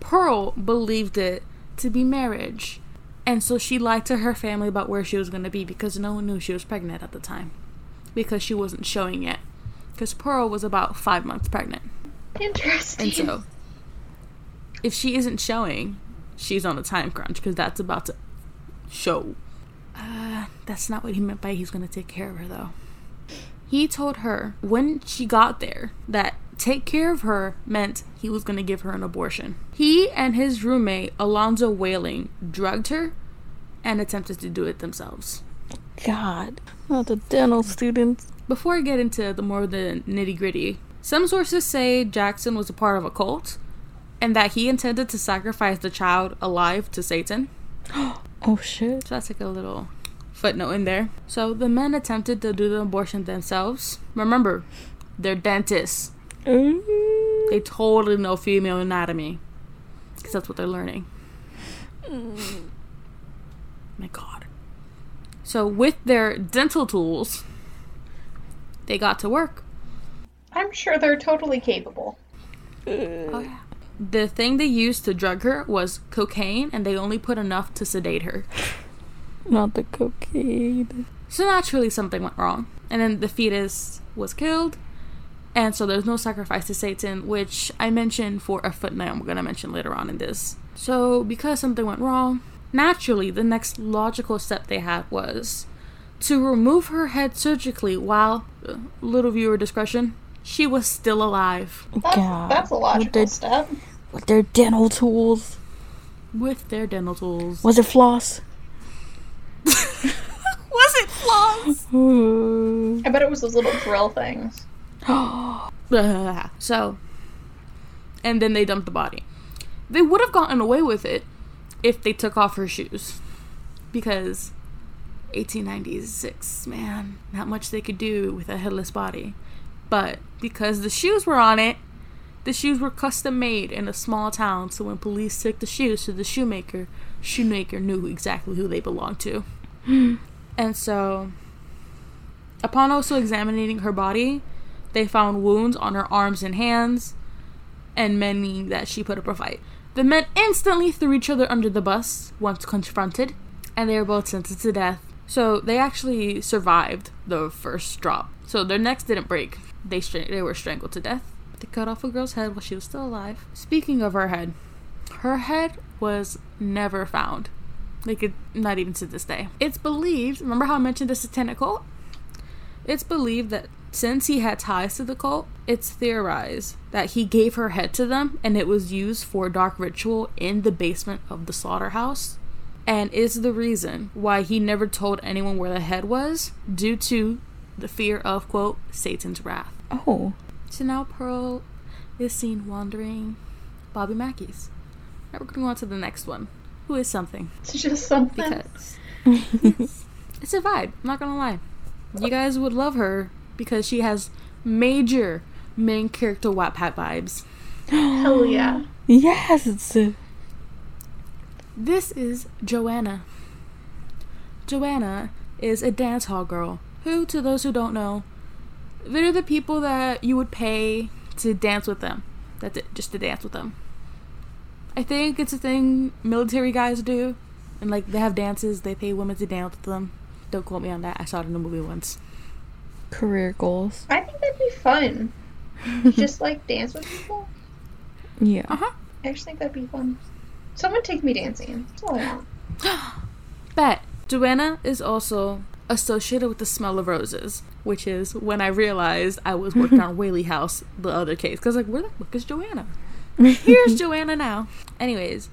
Pearl believed it to be marriage. And so she lied to her family about where she was going to be because no one knew she was pregnant at the time. Because she wasn't showing yet. Because Pearl was about five months pregnant. Interesting. And so, if she isn't showing, she's on a time crunch because that's about to show. Uh, that's not what he meant by he's gonna take care of her, though. He told her when she got there that take care of her meant he was gonna give her an abortion. He and his roommate, Alonzo Whaling, drugged her and attempted to do it themselves. God. Not the dental students. Before I get into the more the nitty gritty, some sources say Jackson was a part of a cult and that he intended to sacrifice the child alive to Satan. Oh shit. So that's like a little footnote in there. So the men attempted to do the abortion themselves. Remember, They're dentists. Ooh. They totally know female anatomy. Because that's what they're learning. Mm. My god. So, with their dental tools, they got to work. I'm sure they're totally capable. The thing they used to drug her was cocaine, and they only put enough to sedate her. Not the cocaine. So naturally, something went wrong. And then the fetus was killed. And so there's no sacrifice to Satan, which I mentioned for a footnote I'm going to mention later on in this. So, because something went wrong, naturally, the next logical step they had was to remove her head surgically while, uh, little viewer discretion, she was still alive oh That's, God. that's a logical With their, step. with their dental tools. with their dental tools. Was it floss? Was it floss? I bet it was those little drill things. So, and then they dumped the body. They would have gotten away with it if they took off her shoes. Because 1896, man, not much they could do with a headless body. But because the shoes were on it, the shoes were custom made in a small town, so when police took the shoes to the shoemaker, shoemaker knew exactly who they belonged to. Hmm. and so, upon also examining her body, they found wounds on her arms and hands, and many that she put up a fight. The men instantly threw each other under the bus once confronted, and they were both sentenced to death. So they actually survived the first drop. So their necks didn't break. They stra- they were strangled to death. They cut off a girl's head while she was still alive. Speaking of her head, her head was never found. Like it, not even to this day. It's believed. Remember how I mentioned the satanic cult? It's believed that since he had ties to the cult, it's theorized that he gave her head to them and it was used for dark ritual in the basement of the slaughterhouse. And is the reason why he never told anyone where the head was due to the fear of, quote, Satan's wrath. Oh. So now Pearl is seen wandering Bobby Mackey's. Now we're going to go on to the next one. Who is something? It's just something. Because it's a vibe, I'm not gonna lie. You guys would love her because she has major main character Wattpad vibes. Hell yeah. Yes. It's a, This is Joanna. Joanna is a dance hall girl who, to those who don't know, they're the people that you would pay to dance with them. That's it, just to dance with them. I think it's a thing military guys do. And like they have dances, they pay women to dance with them. Don't quote me on that. I saw it in a movie once. career goals. I think that'd be fun. just like dance with people. Yeah. Uh huh. I just think that'd be fun. Someone take me dancing. That's all I want. Bet. Joanna is also associated with the smell of roses, which is when I realized I was working on Whaley House, the other case. Because, like, where the fuck is Joanna? Here's Joanna now. Anyways,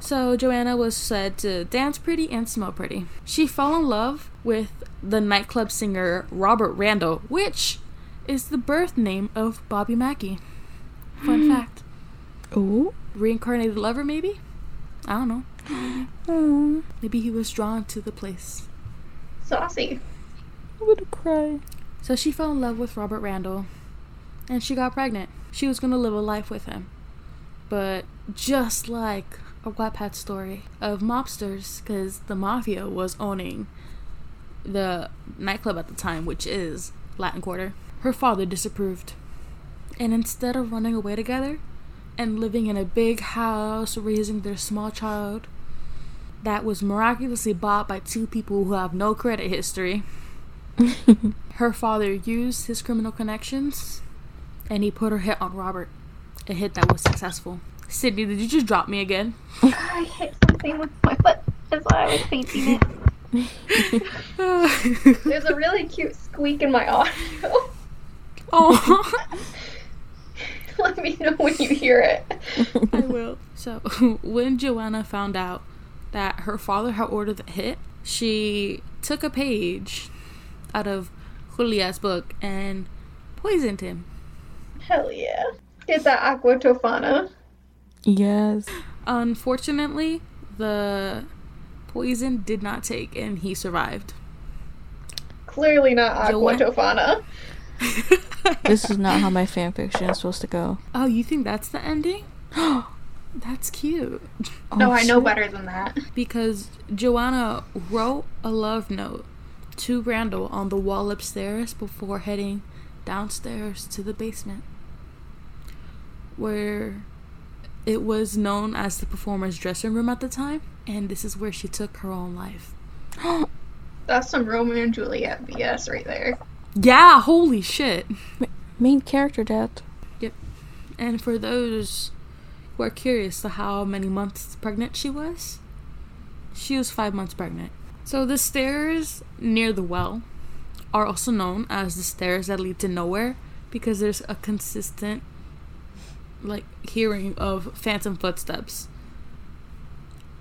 so Joanna was said to dance pretty and smell pretty. She fell in love with the nightclub singer Robert Randall, which is the birth name of Bobby Mackey. Fun fact. Oh. Reincarnated lover, maybe? I don't know. Oh. Maybe he was drawn to the place. Saucy. I'm gonna cry. So she fell in love with Robert Randall and she got pregnant. She was going to live a life with him. But just like a Wattpad story of mobsters, because the mafia was owning the nightclub at the time, which is Latin Quarter, her father disapproved. And instead of running away together and living in a big house, raising their small child, that was miraculously bought by two people who have no credit history her father used his criminal connections and he put her hit on Robert. A hit that was successful. Sydney, did you just drop me again? I hit something with my foot. That's why I was painting it. There's a really cute squeak in my audio. oh, Let me know when you hear it. I will. So, when Joanna found out that her father had ordered the hit, she took a page out of Julia's book and poisoned him. Hell yeah. Get that aqua tofana. Yes. Unfortunately, the poison did not take and he survived. Clearly not aqua tofana. this is not how my fanfiction is supposed to go. Oh, you think that's the ending? that's cute. no, Oh, I know shit. better than that. Because Joanna wrote a love note to Randall on the wall upstairs before heading downstairs to the basement, where it was known as the performer's dressing room at the time, and this is where she took her own life. That's some Romeo and Juliet BS right there. Yeah, holy shit. Main character death. Yep. And for those are curious to how many months pregnant she was, she was five months pregnant. So the stairs near the well are also known as the stairs that lead to nowhere because there's a consistent like hearing of phantom footsteps.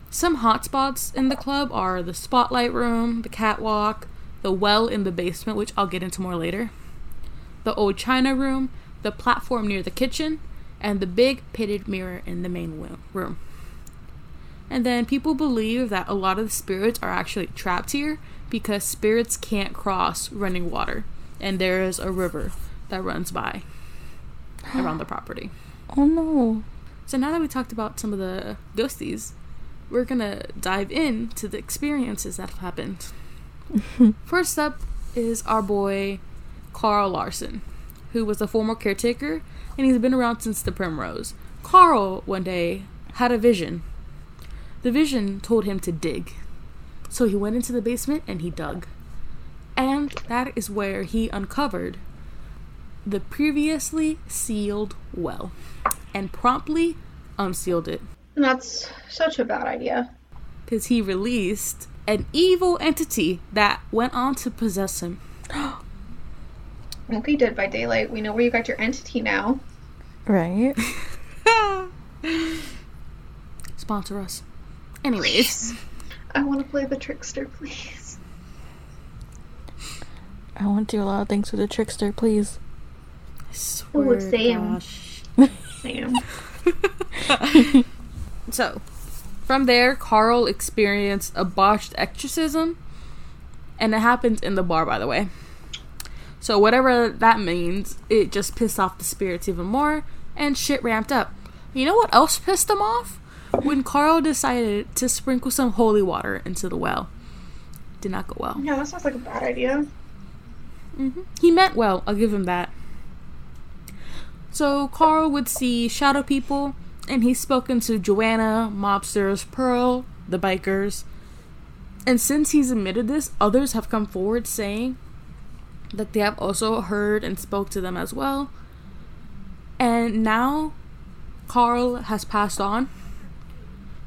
Some hotspots in the club are the spotlight room, the catwalk, the well in the basement, which I'll get into more later, the old china room, the platform near the kitchen, and the big pitted mirror in the main room. And then people believe that a lot of the spirits are actually trapped here because spirits can't cross running water, and there is a river that runs by around the property. Oh no. So now that we talked about some of the ghosties, we're gonna dive into the experiences that have happened. First up is our boy Carl Lawson, who was a former caretaker and he's been around since the Primrose. Carl one day had a vision. The vision told him to dig. So he went into the basement and he dug. And that is where he uncovered the previously sealed well and promptly unsealed it And that's such a bad idea. because he released an evil entity that went on to possess him. Okay, Dead by Daylight, we know where you got your entity now. Right? Sponsor us. Anyways, I want to play the trickster, please. I want to do a lot of things with the trickster, please. I swear to same. gosh. Sam. So, from there, Carl experienced a botched exorcism, and it happened in the bar, by the way. So, whatever that means, it just pissed off the spirits even more, and shit ramped up. You know what else pissed them off? When Carl decided to sprinkle some holy water into the well. Did not go well. Yeah, that sounds like a bad idea. Mm-hmm. He meant well, I'll give him that. So Carl would see shadow people, and he's spoken to Joanna, mobsters, Pearl, the bikers. And since he's admitted this, others have come forward saying that they have also heard and spoke to them as well. And now Carl has passed on.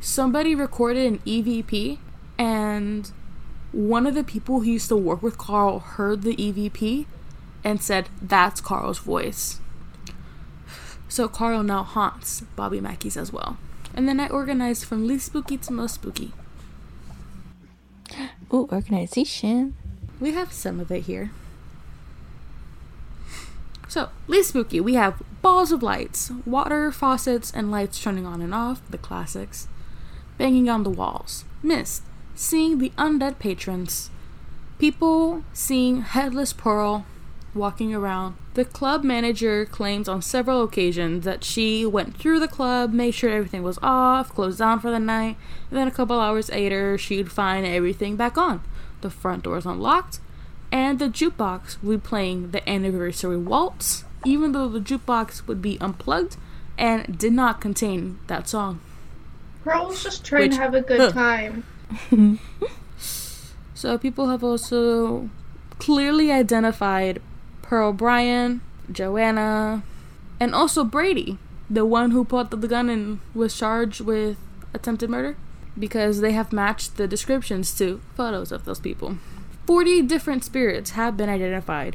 Somebody recorded an EVP, and one of the people who used to work with Carl heard the EVP and said, That's Carl's voice. So Carl now haunts Bobby Mackey's as well. And then I organized from least spooky to most spooky. Ooh, organization. We have some of it here. So, least spooky, we have balls of lights, water, faucets, and lights turning on and off, the classics, banging on the walls, mist, seeing the undead patrons, people seeing Headless Pearl walking around. The club manager claims on several occasions that she went through the club, made sure everything was off, closed down for the night, and then a couple hours later, she'd find everything back on. The front doors unlocked, and the jukebox be playing the anniversary waltz, even though the jukebox would be unplugged and did not contain that song. Pearl's just trying Which- to have a good time. So people have also clearly identified Pearl Bryan, Joanna, and also Brady, the one who pulled the gun and was charged with attempted murder, because they have matched the descriptions to photos of those people. 40 different spirits have been identified,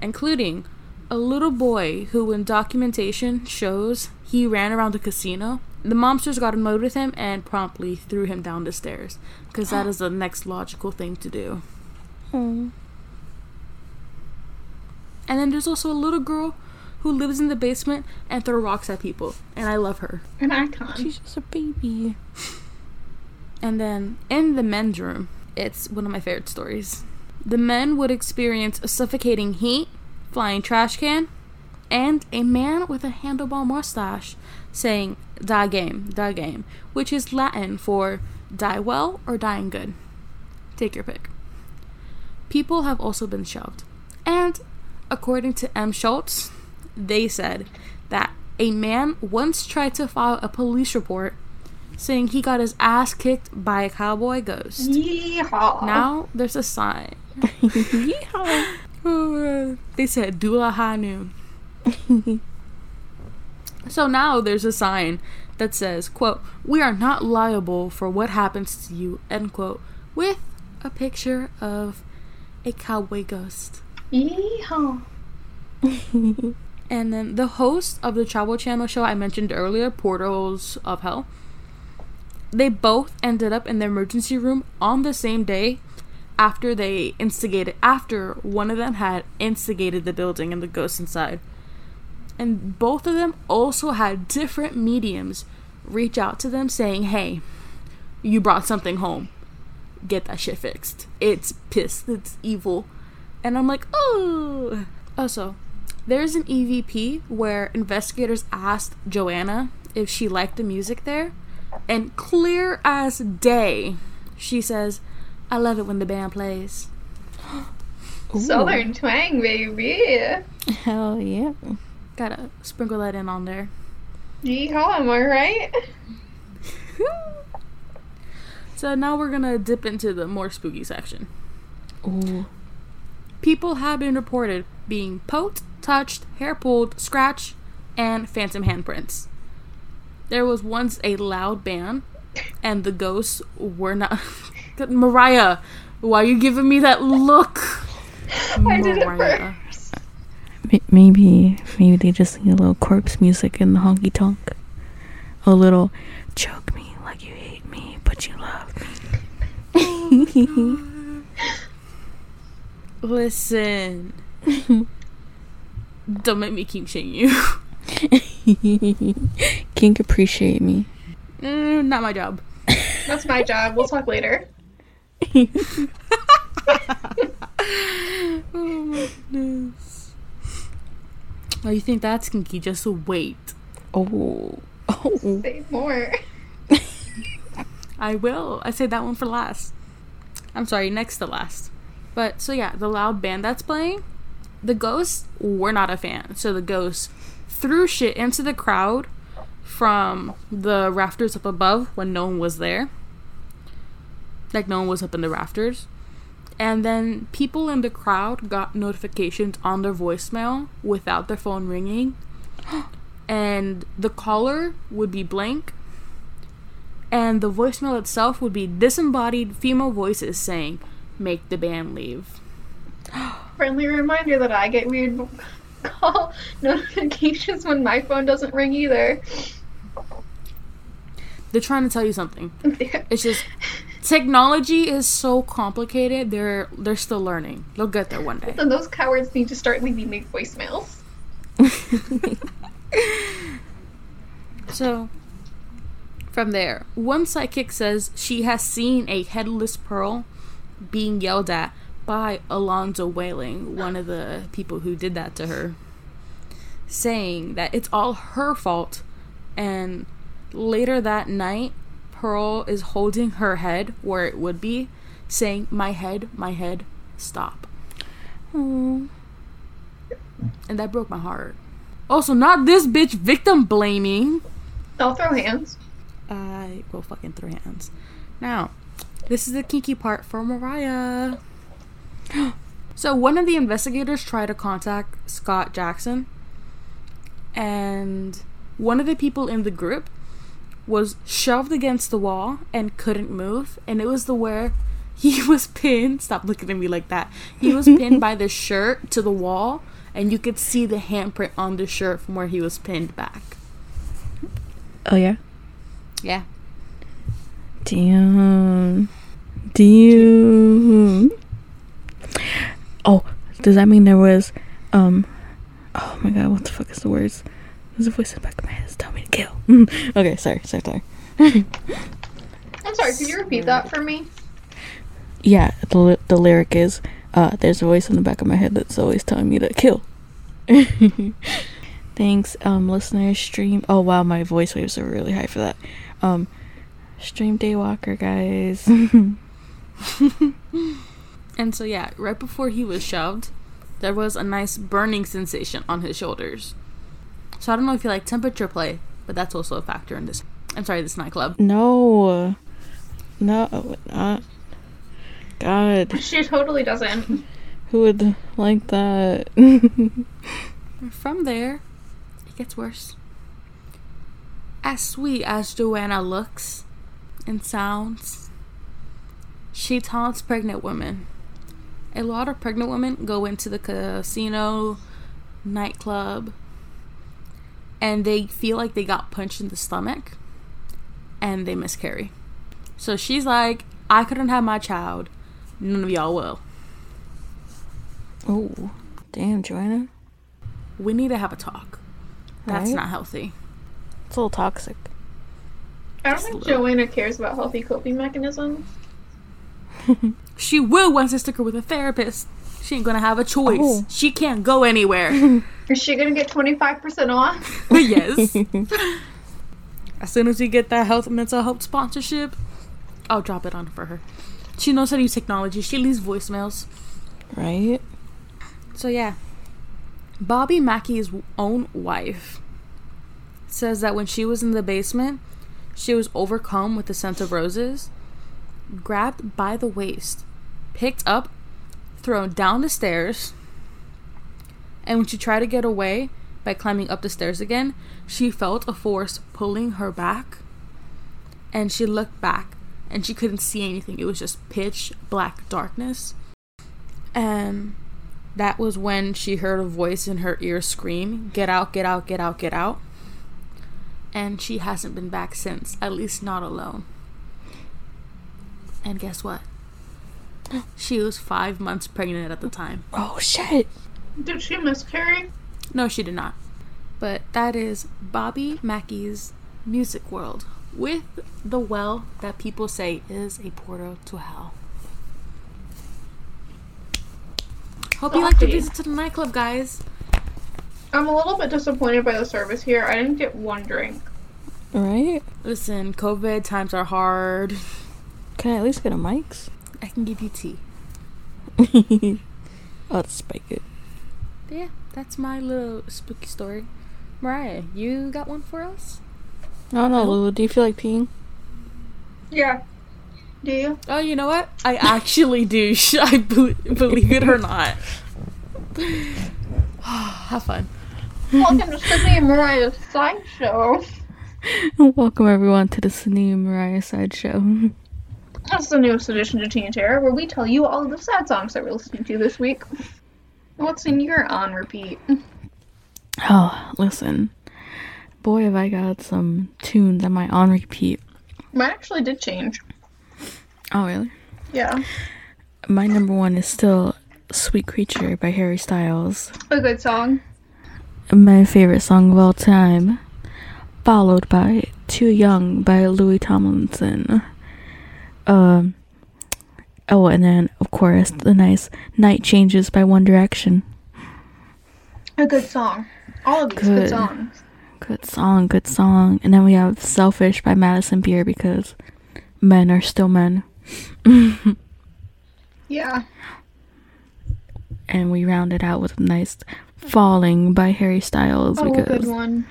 including a little boy who, in documentation, shows he ran around the casino. The monsters got annoyed with him and promptly threw him down the stairs, because that oh. is the next logical thing to do. Oh. And then there's also a little girl who lives in the basement and throw rocks at people, and I love her. An icon. She's just a baby. And then in the men's room, it's one of my favorite stories. The men would experience a suffocating heat, flying trash can, and a man with a handlebar mustache saying die game, die game, which is Latin for die well or dying good. Take your pick. People have also been shoved. And according to M. Schultz, they said that a man once tried to file a police report saying he got his ass kicked by a cowboy ghost. Yeehaw. Now there's a sign. Yeehaw. they said Dula Hanu. So now there's a sign that says, quote, We are not liable for what happens to you, end quote, with a picture of a cowboy ghost. Yeehaw. And then the host of the Travel Channel show I mentioned earlier, Portals of Hell, they both ended up in the emergency room on the same day after they instigated, after one of them had instigated the building and the ghosts inside. And both of them also had different mediums reach out to them saying, hey, you brought something home. Get that shit fixed. It's pissed. It's evil. And I'm like, oh. Also, there's an EVP where investigators asked Joanna if she liked the music there, and clear as day, she says, I love it when the band plays. Southern twang, baby. Hell yeah. Gotta sprinkle that in on there. Yeehaw, am I right? So now we're gonna dip into the more spooky section. Ooh. People have been reported being poked, touched, hair pulled, scratched, and phantom handprints. There was once a loud band, and the ghosts were not. Mariah, why are you giving me that look? I did it Mariah. first. M- maybe, maybe they just need a little corpse music in the honky tonk. A little choke me like you hate me, but you love me. Listen. Don't make me keep shitting you. Kink appreciate me. Mm, not my job. That's my job. We'll talk later. Oh my goodness. Oh, you think that's kinky? Just wait. Oh. Oh. Say more. I will. I say that one for last. I'm sorry, next to last. But so yeah, the loud band that's playing, the ghosts were not a fan. So the ghosts threw shit into the crowd from the rafters up above when no one was there. Like no one was up in the rafters. And then people in the crowd got notifications on their voicemail without their phone ringing. And the caller would be blank and the voicemail itself would be disembodied female voices saying, "Make the band leave." Friendly reminder that I get weird call notifications when my phone doesn't ring either. They're trying to tell you something. It's just technology is so complicated. They're they're still learning. They'll get there one day. and those cowards need to start leaving me voicemails. So, from there, one psychic says she has seen a headless pearl being yelled at by Alonzo Whaling, one of the people who did that to her, saying that it's all her fault. And later that night, Pearl is holding her head where it would be, saying, My head, my head, stop. Oh. And that broke my heart. Also, not this bitch victim blaming. I'll throw hands. I will fucking throw hands. Now, this is the kinky part for Mariah. so, one of the investigators tried to contact Scott Jackson, and one of the people in the group was shoved against the wall and couldn't move, and it was the where he was pinned. Stop looking at me like that. He was pinned by the shirt to the wall, and you could see the handprint on the shirt from where he was pinned back. Oh yeah. Yeah. Damn. Damn. Oh, does that mean there was um oh my god, what the fuck is the words? There's a voice in the back of my head that's telling me to kill. okay, sorry, sorry, sorry. I'm sorry, could you repeat that for me? Yeah, the li- the lyric is uh there's a voice in the back of my head that's always telling me to kill. Thanks, um, listeners. Stream. Oh wow, my voice waves are really high for that. Um, stream Daywalker, guys. And so yeah, right before he was shoved, there was a nice burning sensation on his shoulders. So I don't know if you like temperature play, but that's also a factor in this. I'm sorry, this nightclub. no, no, not. God, She totally doesn't. who would like that? From there, it gets worse. As sweet as Joanna looks and sounds, she taunts pregnant women. A lot of pregnant women go into the casino, nightclub, and they feel like they got punched in the stomach and they miscarry. So she's like, I couldn't have my child. None of y'all will. oh, damn, Joanna. We need to have a talk. That's Right? not healthy. It's a little toxic. I don't Just think. Joanna cares about healthy coping mechanisms. She will once I stick her with a therapist. She ain't gonna have a choice. Oh. She can't go anywhere. Is she gonna get 25% off? yes. as soon as we get that health mental health sponsorship, I'll drop it on for her. She knows how to use technology. She leaves voicemails. right? So yeah, Bobby Mackey's own wife says that when she was in the basement, she was overcome with the scent of roses, grabbed by the waist, picked up, thrown down the stairs, and when she tried to get away by climbing up the stairs again, she felt a force pulling her back, and she looked back and she couldn't see anything. It was just pitch black darkness. And that was when she heard a voice in her ear scream, Get out, get out, get out, get out. And she hasn't been back since, at least not alone. And guess what? She was five months pregnant at the time. Oh shit. Did she miscarry? No, she did not. But that is Bobby Mackey's music world with the well that people say is a portal to hell. Hope you like the visit to the nightclub, guys. I'm a little bit disappointed by the service here. I didn't get one drink. Right? Listen, COVID times are hard. Can I at least get a mics? I can give you tea. I'll spike it. But yeah, that's my little spooky story. Mariah, you got one for us? Oh no, Lulu, do you feel like peeing? Yeah. Do you? Oh, you know what? I actually do. Sh- I be- believe it or not. Have fun. Welcome to Sydney and Mariah's sideshow. Welcome everyone to the Sydney Mariah Sideshow. That's the newest edition to Teen Terror, where we tell you all of the sad songs that we're listening to this week. What's in your on repeat? Oh, listen. Boy, have I got some tunes on my on repeat. Mine actually did change. Oh, really? Yeah. My number one is still Sweet Creature by Harry Styles. A good song. My favorite song of all time. Followed by Too Young by Louis Tomlinson. Um. Oh, and then, of course, the nice Night Changes by One Direction. A good song. All of these good, Good. songs. Good song, good song. And then we have Selfish by Madison Beer because men are still men. Yeah. And we round it out with a nice Falling by Harry Styles Oh, a good because one.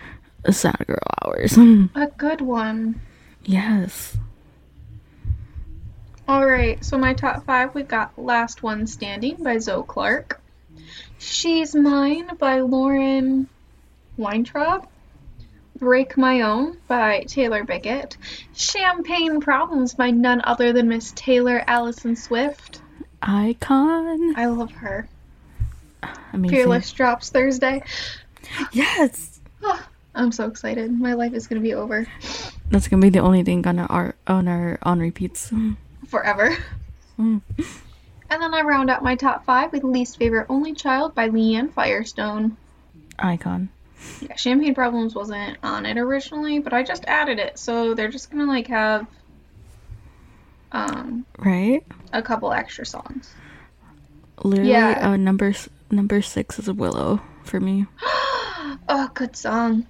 sad girl hours. A good one. yes. Alright, so my top five we got Last One Standing by Zoe Clark. She's Mine by Lauren Weintraub. Break My Own by Taylor Biggett. Champagne Problems by none other than Miss Taylor Allison Swift. Icon. I love her. Amazing. Fearless drops Thursday. Yes. I'm so excited. My life is gonna be over That's gonna be the only thing on our on our on repeats. Forever. Mm. And then I round out my top five with Least Favorite Only Child by Leanne Firestone. Icon. Yeah, Champagne Problems wasn't on it originally, but I just added it, so they're just gonna like have um Right? a couple extra songs. Literally, Yeah. uh, number number six is Willow for me. Oh, good song.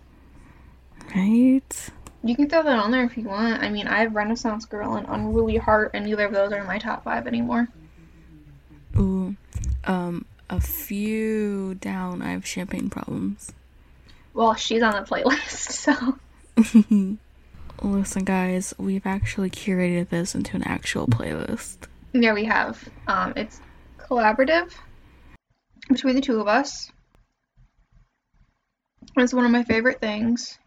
Right? You can throw that on there if you want. I mean, I have Renaissance Girl and Unruly Heart, and neither of those are in my top five anymore. Ooh. Um, a few down, I have champagne problems. Well, she's on the playlist, so. Listen, guys, we've actually curated this into an actual playlist. Yeah, we have. Um, it's collaborative between the two of us. It's one of my favorite things.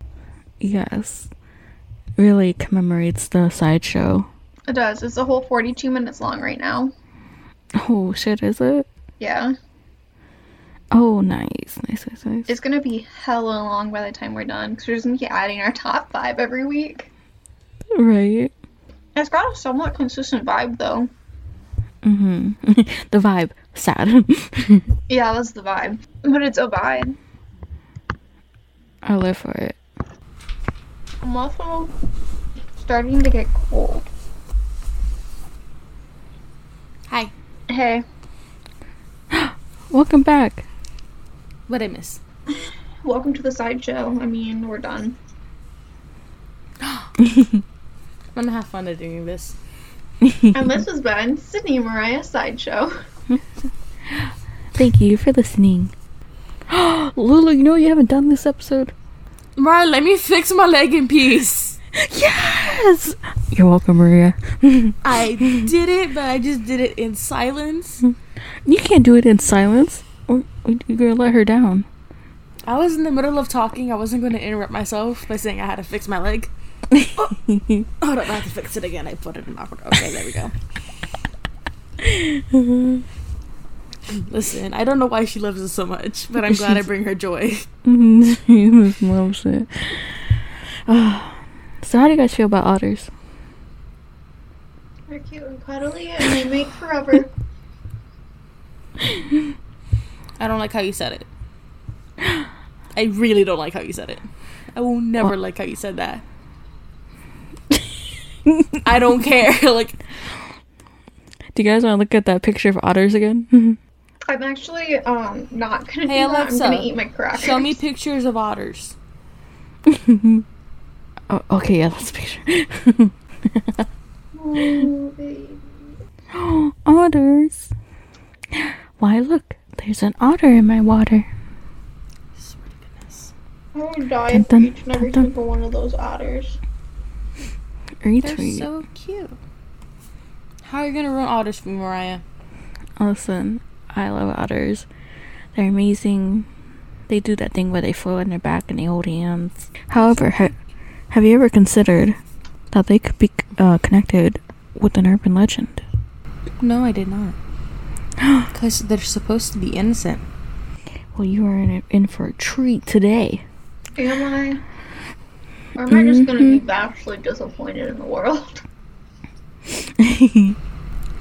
Yes. Really commemorates the sideshow. It does. It's a whole 42 minutes long right now. Oh shit, is it? Yeah. Oh, nice. Nice, nice, nice. It's gonna be hella long by the time we're done because we're just gonna be adding our top five every week. right. It's got a somewhat consistent vibe though. Mm-hmm. the vibe. Sad. Yeah, that's the vibe. But it's a vibe. I live for it. I'm also starting to get cold. Hi. Hey, Welcome back. What I miss? welcome to the sideshow. I mean, we're done. I'm gonna have fun at doing this. And this has been Sydney and Mariah Sideshow. Thank you for listening. Lulu, you know you haven't done this episode? Mariah, let me fix my leg in peace. Yes! You're welcome, Maria. I did it, but I just did it in silence. Hmm. You can't do it in silence. Or or you're gonna let her down. I was in the middle of talking. I wasn't going to interrupt myself by saying I had to fix my leg. Oh, hold on, I have to fix it again. I put it in awkward. Okay, there we go. Listen, I don't know why she loves us so much, but I'm glad I bring her joy. she just loves it. So, how do you guys feel about otters? They're cute and cuddly and they make forever. I don't like how you said it. I really don't like how you said it. I will never What? like how you said that. I don't care. like, Do you guys want to look at that picture of otters again? I'm actually um not gonna Hey, do that. I'm gonna eat my crackers. show me pictures of otters. oh, okay, yeah, that's a picture. Oh, baby. otters. Why, look, there's an otter in my water. Swear to goodness. I would die Dun, for dun, each and every dun, dun. single one of those otters. They're Retweet. so cute. How are you gonna ruin otters for me, Mariah? Listen, I love otters. They're amazing. They do that thing where they float on their back and they hold hands. However, ha- have you ever considered that they could be uh, connected with an urban legend? No, I did not. Because they're supposed to be innocent. Well, you are in, in for a treat today. Am I? Or am I just gonna be Mm-hmm. vastly disappointed in the world?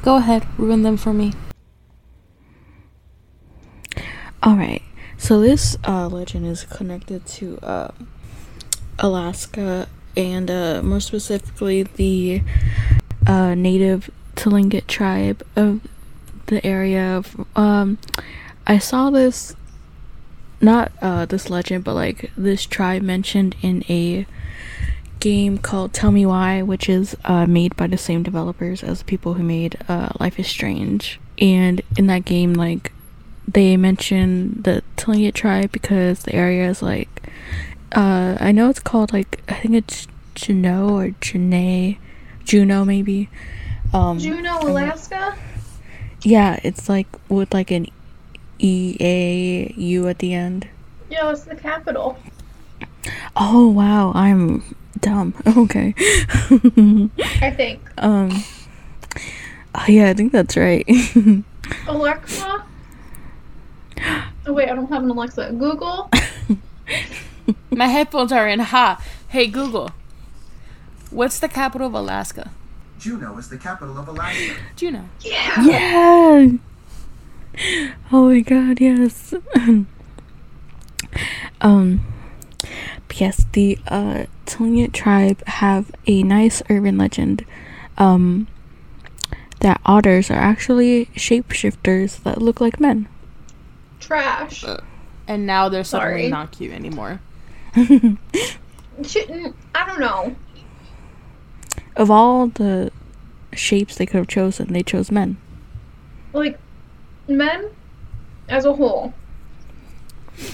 Go ahead, ruin them for me. All right. So this uh, legend is connected to uh, Alaska and uh, more specifically the uh, native Tlingit tribe of the area. Of, um, I saw this, not uh, this legend, but like this tribe mentioned in a game called Tell Me Why, which is uh, made by the same developers as the people who made Life is Strange. And in that game, like they mention the Tlingit tribe because the area is like uh I know it's called like I think it's Juneau or Janae Juneau maybe. Um Juneau, Alaska? yeah, it's like with like an E A U at the end. Yeah, it's the capital. Oh wow, I'm dumb. Okay. I think. um oh, yeah, I think that's right. Alexa? Oh wait, I don't have an Alexa. Google? My headphones are in. Ha! Hey, Google. What's the capital of Alaska? Juneau is the capital of Alaska. Juneau. Yeah. Yeah. Oh my god, yes. um yes, the uh Tlingit tribe have a nice urban legend. Um that otters are actually shapeshifters that look like men. Trash. and now they're suddenly Sorry. not cute anymore. Shouldn't I don't know. Of all the shapes they could have chosen, they chose men. Like men as a whole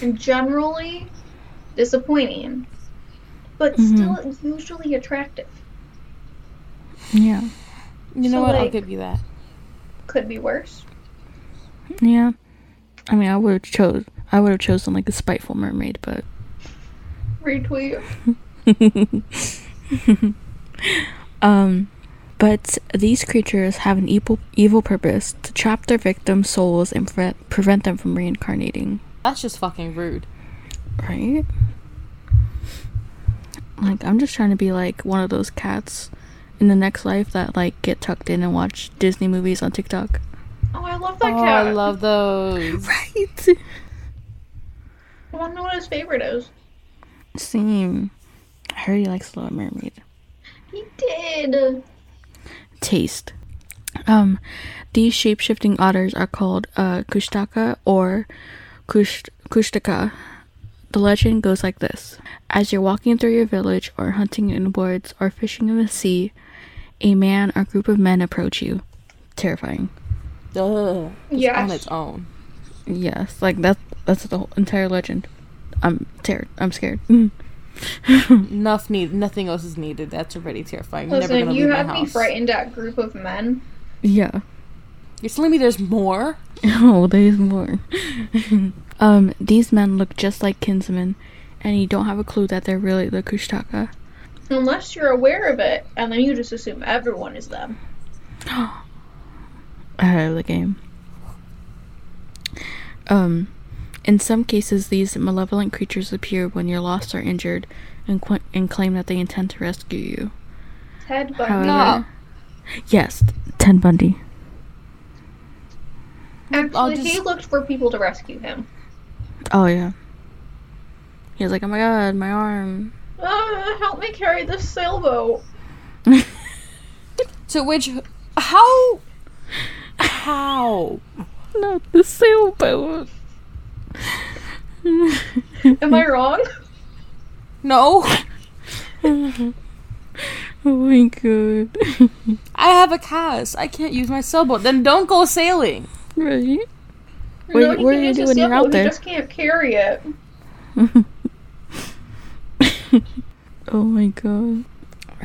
And generally disappointing. But Mhm. still usually attractive. Yeah. You know So, what? I'll give you that. Could be worse. Yeah. I mean, I would have chose. I would have chosen like a spiteful mermaid, but Retweet. um, but these creatures have an evil evil purpose to trap their victims' souls and pre- prevent them from reincarnating. That's just fucking rude. Right? Like I'm just trying to be like one of those cats in the next life that like get tucked in and watch Disney movies on TikTok. Oh, I love that Oh, cat. I love those. Right. I want to know what his favorite is. Same. I heard he likes Little Mermaid. He did. taste. Um, these shape-shifting otters are called uh, kushtaka or kush- kushtaka. The legend goes like this: As you're walking through your village, or hunting in the woods, or fishing in the sea, a man or group of men approach you. Terrifying. Ugh. Yes. on its own. Yes, like that. That's the whole entire legend. I'm ter- I'm scared. Enough need. Nothing else is needed. That's already terrifying. You're never Listen, gonna you leave had my me house. frightened at group of men. yeah. You're telling me there's more? Oh, there's more. um, these men look just like kinsmen, and you don't have a clue that they're really the Kushtaka. Unless you're aware of it, and then you just assume everyone is them. Ahead of the game. Um, in some cases, these malevolent creatures appear when you're lost or injured, and, qu- and claim that they intend to rescue you. Ted Bundy. However, yes, Ted Bundy. Actually, I'll he looked for people to rescue him. Oh yeah. He was like, "Oh my god, my arm." Uh, help me carry this sailboat. So which? How? How? Not the sailboat. Am I wrong? No. oh my god. I have a cast. I can't use my sailboat. Then don't go sailing. right? What- no, he what can are you use his doing? You're out there. He just can't carry it. oh my god.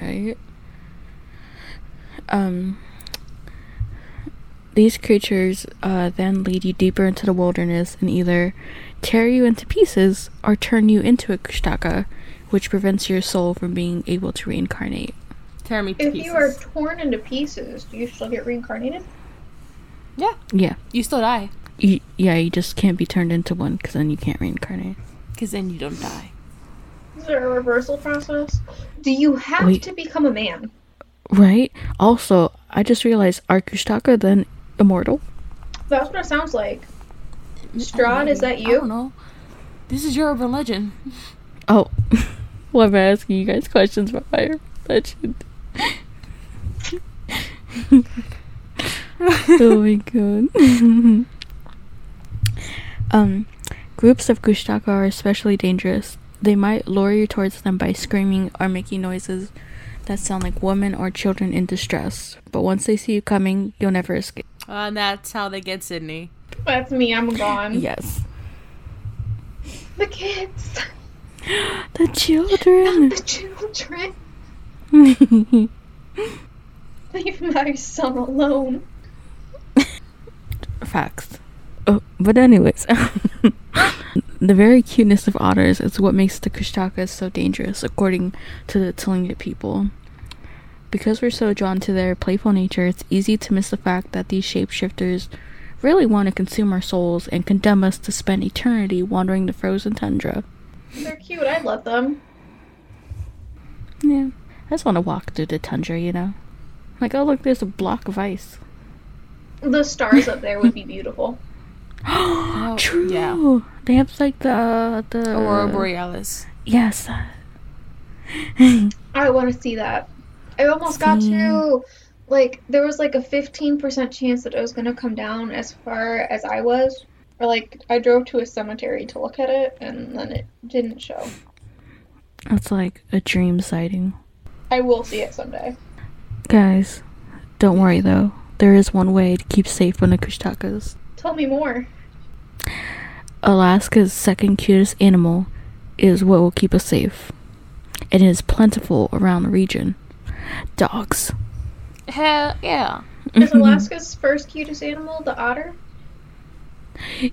Right? Um these creatures uh, then lead you deeper into the wilderness and either tear you into pieces or turn you into a kushtaka, which prevents your soul from being able to reincarnate. Tear me to If pieces. you are torn into pieces, do you still get reincarnated? Yeah. Yeah. You still die. You, yeah, you just can't be turned into one because then you can't reincarnate. Because then you don't die. Is there a reversal process? Do you have Wait. to become a man? Right? Also, I just realized are kushtaka then immortal? That's what it sounds like. Strahd, is that I don't you? know. This is your urban legend. Oh, well, I'm asking you guys questions about fire legend. oh my god. um, groups of Kushtaka are especially dangerous. They might lure you towards them by screaming or making noises that sound like women or children in distress. But once they see you coming, you'll never escape. Uh, and that's how they get Sydney. That's me, I'm gone. Yes. The kids, The children. Not the children, leave my son alone. Facts. Oh, but anyways, the very cuteness of otters is what makes the Kushtakas so dangerous, according to the Tlingit people. Because we're so drawn to their playful nature, it's easy to miss the fact that these shapeshifters really want to consume our souls and condemn us to spend eternity wandering the frozen tundra. They're cute, I love them. Yeah, I just want to walk through the tundra, you know? Like, oh, look, there's a block of ice. The stars up there would be beautiful. Oh, True. Yeah. They have like the the Aurora Borealis. Yes. I want to see that. I almost got to. Like, there was like a 15% chance that it was going to come down as far as I was. Or like I drove to a cemetery to look at it and then it didn't show. That's like a dream sighting. I will see it someday. Guys, don't worry though. There is one way to keep safe from the Kushtakas. Tell me more. Alaska's second cutest animal is what will keep us safe. It is plentiful around the region. Dogs. Hell yeah. Is Alaska's first cutest animal the otter?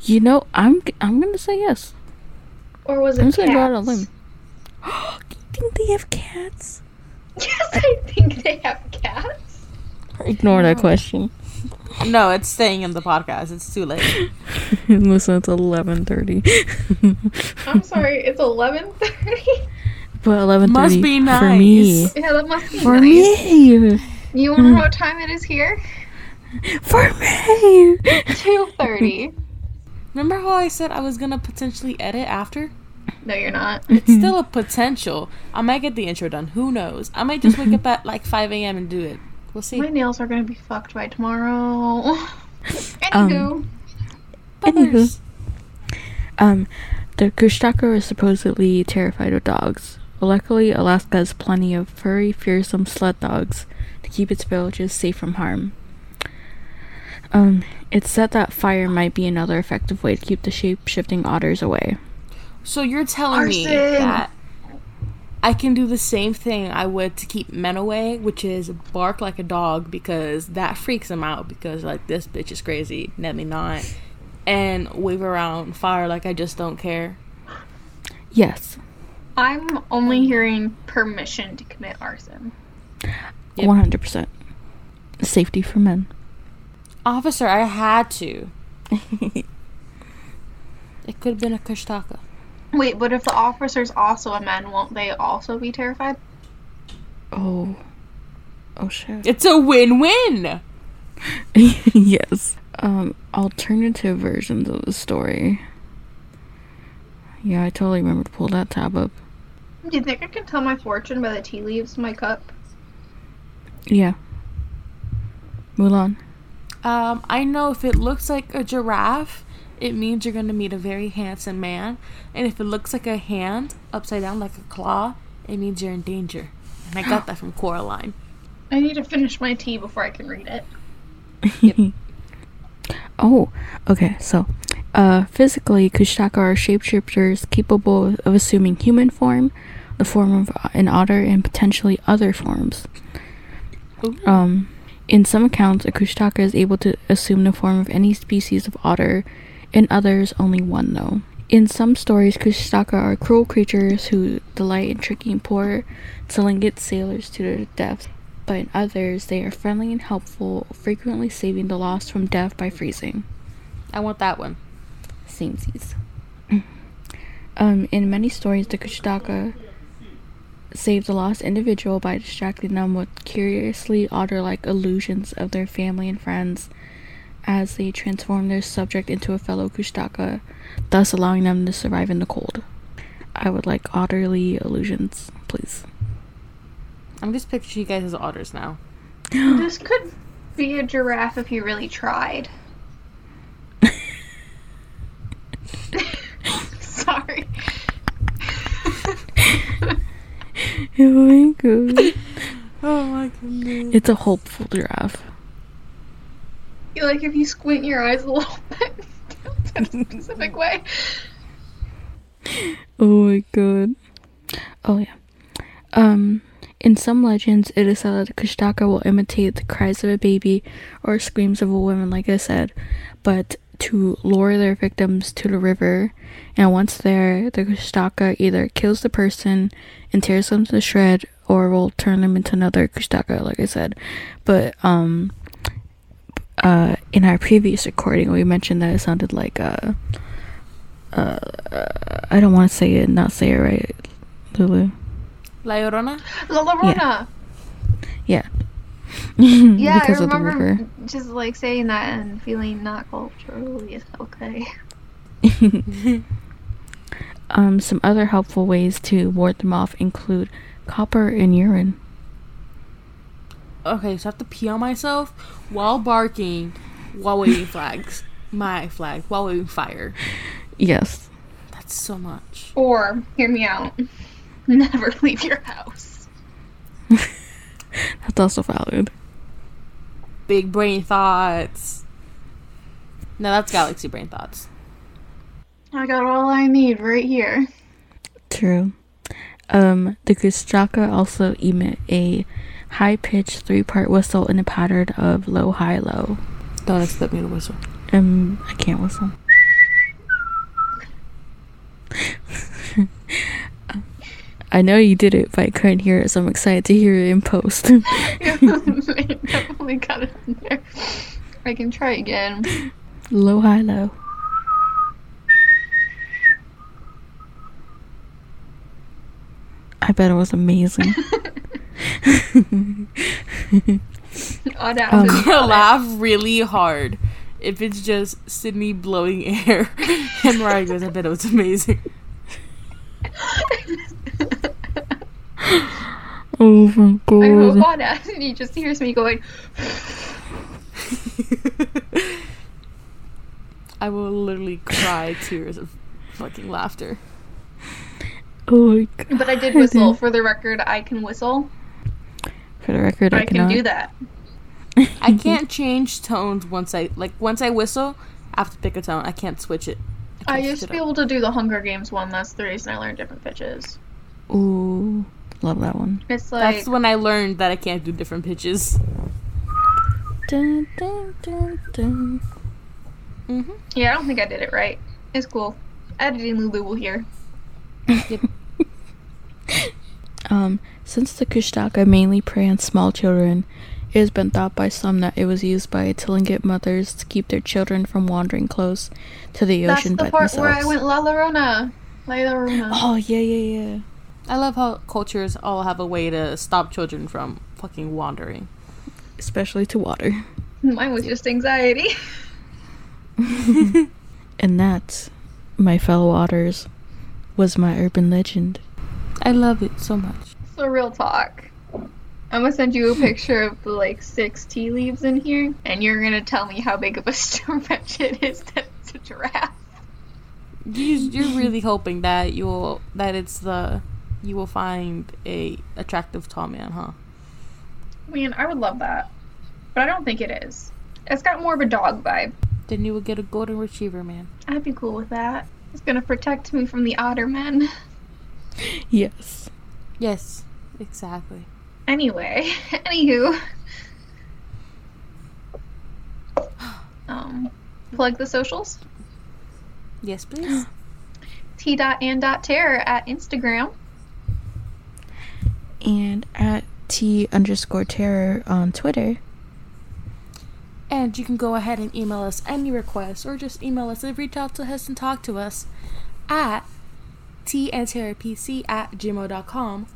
You know, I'm I'm gonna say yes. Or was it? I'm it just gonna go out on a cats? limb. Do you think they have cats? Yes, I think they have cats. Ignore that question. No, it's staying in the podcast. It's too late. Listen, it's eleven thirty. I'm sorry, it's 11:30. But eleven Must thirty be for me. Yeah, that must be For nice. me. You want to know hmm. what time it is here? For me. 2:30. Remember how I said I was gonna potentially edit after? No, you're not. It's mm-hmm. still a potential. I might get the intro done. Who knows? I might just wake mm-hmm. up at like 5 a.m. and do it. We'll see. My nails are gonna be fucked by tomorrow. Um, anywho, Butters. Um, the Kushtaka is supposedly terrified of dogs. Luckily, Alaska has plenty of furry, fearsome sled dogs to keep its villages safe from harm. Um, it's said that fire might be another effective way to keep the shape-shifting otters away. So you're telling me that I can do the same thing I would to keep men away, which is bark like a dog because that freaks them out because like this bitch is crazy, let me not, and wave around fire like I just don't care. Yes, I'm only hearing permission to commit arson. Yep. one hundred percent. Safety for men. Officer, I had to. it could have been a Kushtaka. Wait, but if the officer's also a man, won't they also be terrified? Oh, oh shit. It's a win-win. yes. Um, alternative versions of the story. Yeah, I totally remember to pull that tab up. Do you think I can tell my fortune by the tea leaves in my cup? Yeah. Mulan. Um, I know if it looks like a giraffe, it means you're gonna meet a very handsome man, and if it looks like a hand upside down like a claw, it means you're in danger. And I got that from Coraline. I need to finish my tea before I can read it. Oh, okay. So, uh, physically, Kushtaka are shapeshifters capable of assuming human form, the form of an otter, and potentially other forms. Um, in some accounts, a Kushtaka is able to assume the form of any species of otter. In others, only one, though. In some stories, Kushtaka are cruel creatures who delight in tricking poor Tlingit sailors to their deaths, But in others, they are friendly and helpful, frequently saving the lost from death by freezing. I want that one. Samesies. Um, in many stories, the Kushtaka save the lost individual by distracting them with curiously otter-like illusions of their family and friends as they transform their subject into a fellow Kushtaka, thus allowing them to survive in the cold. I would like otterly illusions, please. I'm just picturing you guys as otters now. This could be a giraffe if you really tried. Oh my god. Oh my goodness. It's a hopeful giraffe. You like if you squint your eyes a little bit in a specific way. Oh my god. Oh yeah. Um, in some legends, it is said that the Kushtaka will imitate the cries of a baby or screams of a woman, like I said, but to lure their victims to the river. And once there, the Kushtaka either kills the person and tears them to shred, or will turn them into another Kushtaka, like I said. But um, uh, in our previous recording, we mentioned that it sounded like uh, uh, I don't want to say it, not say it right, Lulu. La Llorona? La Llorona. Yeah. Yeah, because I of the remember river. just like saying that and feeling not culturally okay. Um, some other helpful ways to ward them off include copper and urine. Okay, so I have to pee on myself while barking while waving flags. my flag while waving fire. Yes. That's so much. Or, hear me out, never leave your house. That's also valid. Big brain thoughts. No, that's galaxy brain thoughts. I got all I need right here. True. Um, the Kushtaka also emit a high pitched three part whistle in a pattern of low high low. Don't expect me to whistle. Um, I can't whistle. I know you did it, but I couldn't hear it, so I'm excited to hear it in post. I definitely got it in there. I can try again. low high low. I bet it was amazing. Audacity. Um, I'm gonna laugh really hard if it's just Sydney blowing air and Mariah goes, I bet it was amazing. Oh my I hope god. he just hears me going, I will literally cry tears of fucking laughter. Oh my god. but I did whistle. For the record, I can whistle. For the record, I, I can do that. I can't change tones once I like once I whistle, I have to pick a tone. I can't switch it. I can't used to be up. able to do the Hunger Games one. That's the reason I learned different pitches. Ooh, love that one. It's like That's when I learned that I can't do different pitches. Dun, dun, dun, dun. Mm-hmm. Yeah, I don't think I did it right. It's cool. Editing Lulu will hear. Um, since the Kushtaka mainly prey on small children, it has been thought by some that it was used by Tlingit mothers to keep their children from wandering close to the That's ocean the by part themselves. where I went La Llorona. La Llorona. Oh yeah, yeah, yeah. I love how cultures all have a way to stop children from fucking wandering. Especially to water. Mine was just anxiety. And that, my fellow otters, was my urban legend. I love it so much. So real talk. I'm gonna send you a picture of the like six tea leaves in here, and you're gonna tell me how big of a stretch it is that it's a giraffe. You, you're really hoping that you'll that it's the you will find a attractive tall man, huh? Man, I would love that, but I don't think it is. It's got more of a dog vibe. Then you will get a golden retriever, man. I'd be cool with that. It's gonna protect me from the otter men. Yes. Yes, exactly. Anyway, anywho. Um, plug the socials. Yes, please. T dot and dot terror at Instagram. And at T underscore terror on Twitter. And you can go ahead and email us any requests or just email us and reach out to us and talk to us at tnterrapc at gmail.com.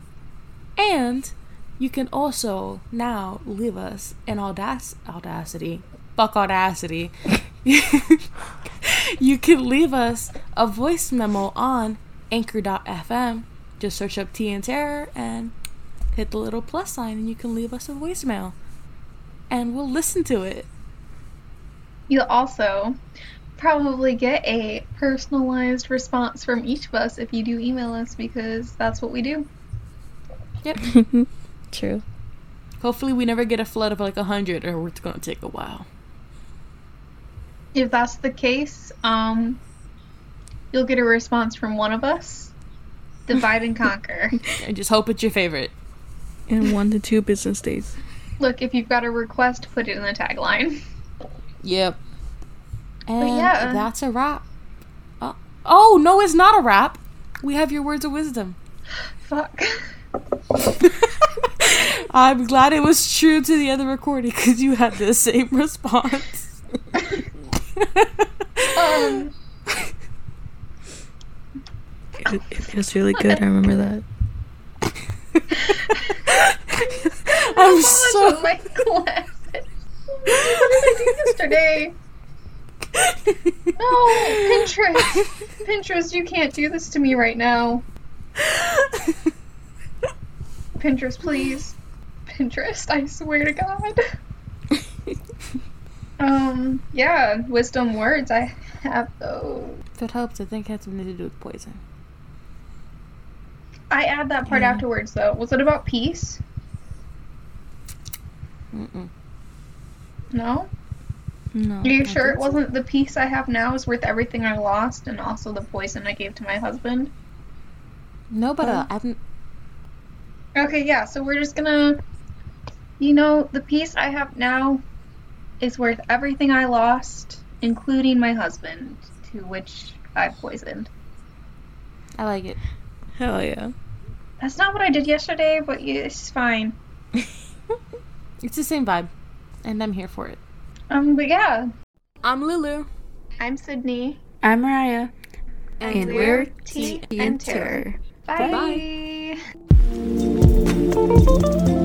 And you can also now leave us an audac- audacity. Fuck audacity. you can leave us a voice memo on anchor.fm. Just search up T and Terror and hit the little plus sign and you can leave us a voicemail. And we'll listen to it. You'll also probably get a personalized response from each of us if you do email us because that's what we do. Yep. True. Hopefully, we never get a flood of like a hundred, or it's gonna take a while. If that's the case, um, you'll get a response from one of us. Divide and conquer. I just hope it's your favorite. In one to two business days. Look, if you've got a request, put it in the tagline. Yep. And yeah. that's a wrap. Uh, oh no, it's not a wrap. We have your words of wisdom. Fuck. I'm glad it was true to the other recording because you had the same response. Um, It, it was really good. I remember that. I'm so my glasses. What did I do yesterday? No, Pinterest. Pinterest, you can't do this to me right now. Pinterest, please. Pinterest, I swear to God. Um, yeah, wisdom words. I have those. If it helps, I think it had something to do with poison. I add that part Yeah. afterwards, though. Was it about peace? Mm-mm. No. No. Are you I sure it wasn't the peace I have now is worth everything I lost, and also the poison I gave to my husband? No, but uh, I haven't. Okay, yeah. So we're just gonna, you know, the peace I have now is worth everything I lost, including my husband, to which I poisoned. I like it. Hell yeah. That's not what I did yesterday, but it's fine. it's the same vibe, and I'm here for it. Um, but yeah. I'm Lulu. I'm Sydney. I'm Mariah. And, and we're T Enter. Bye. Bye.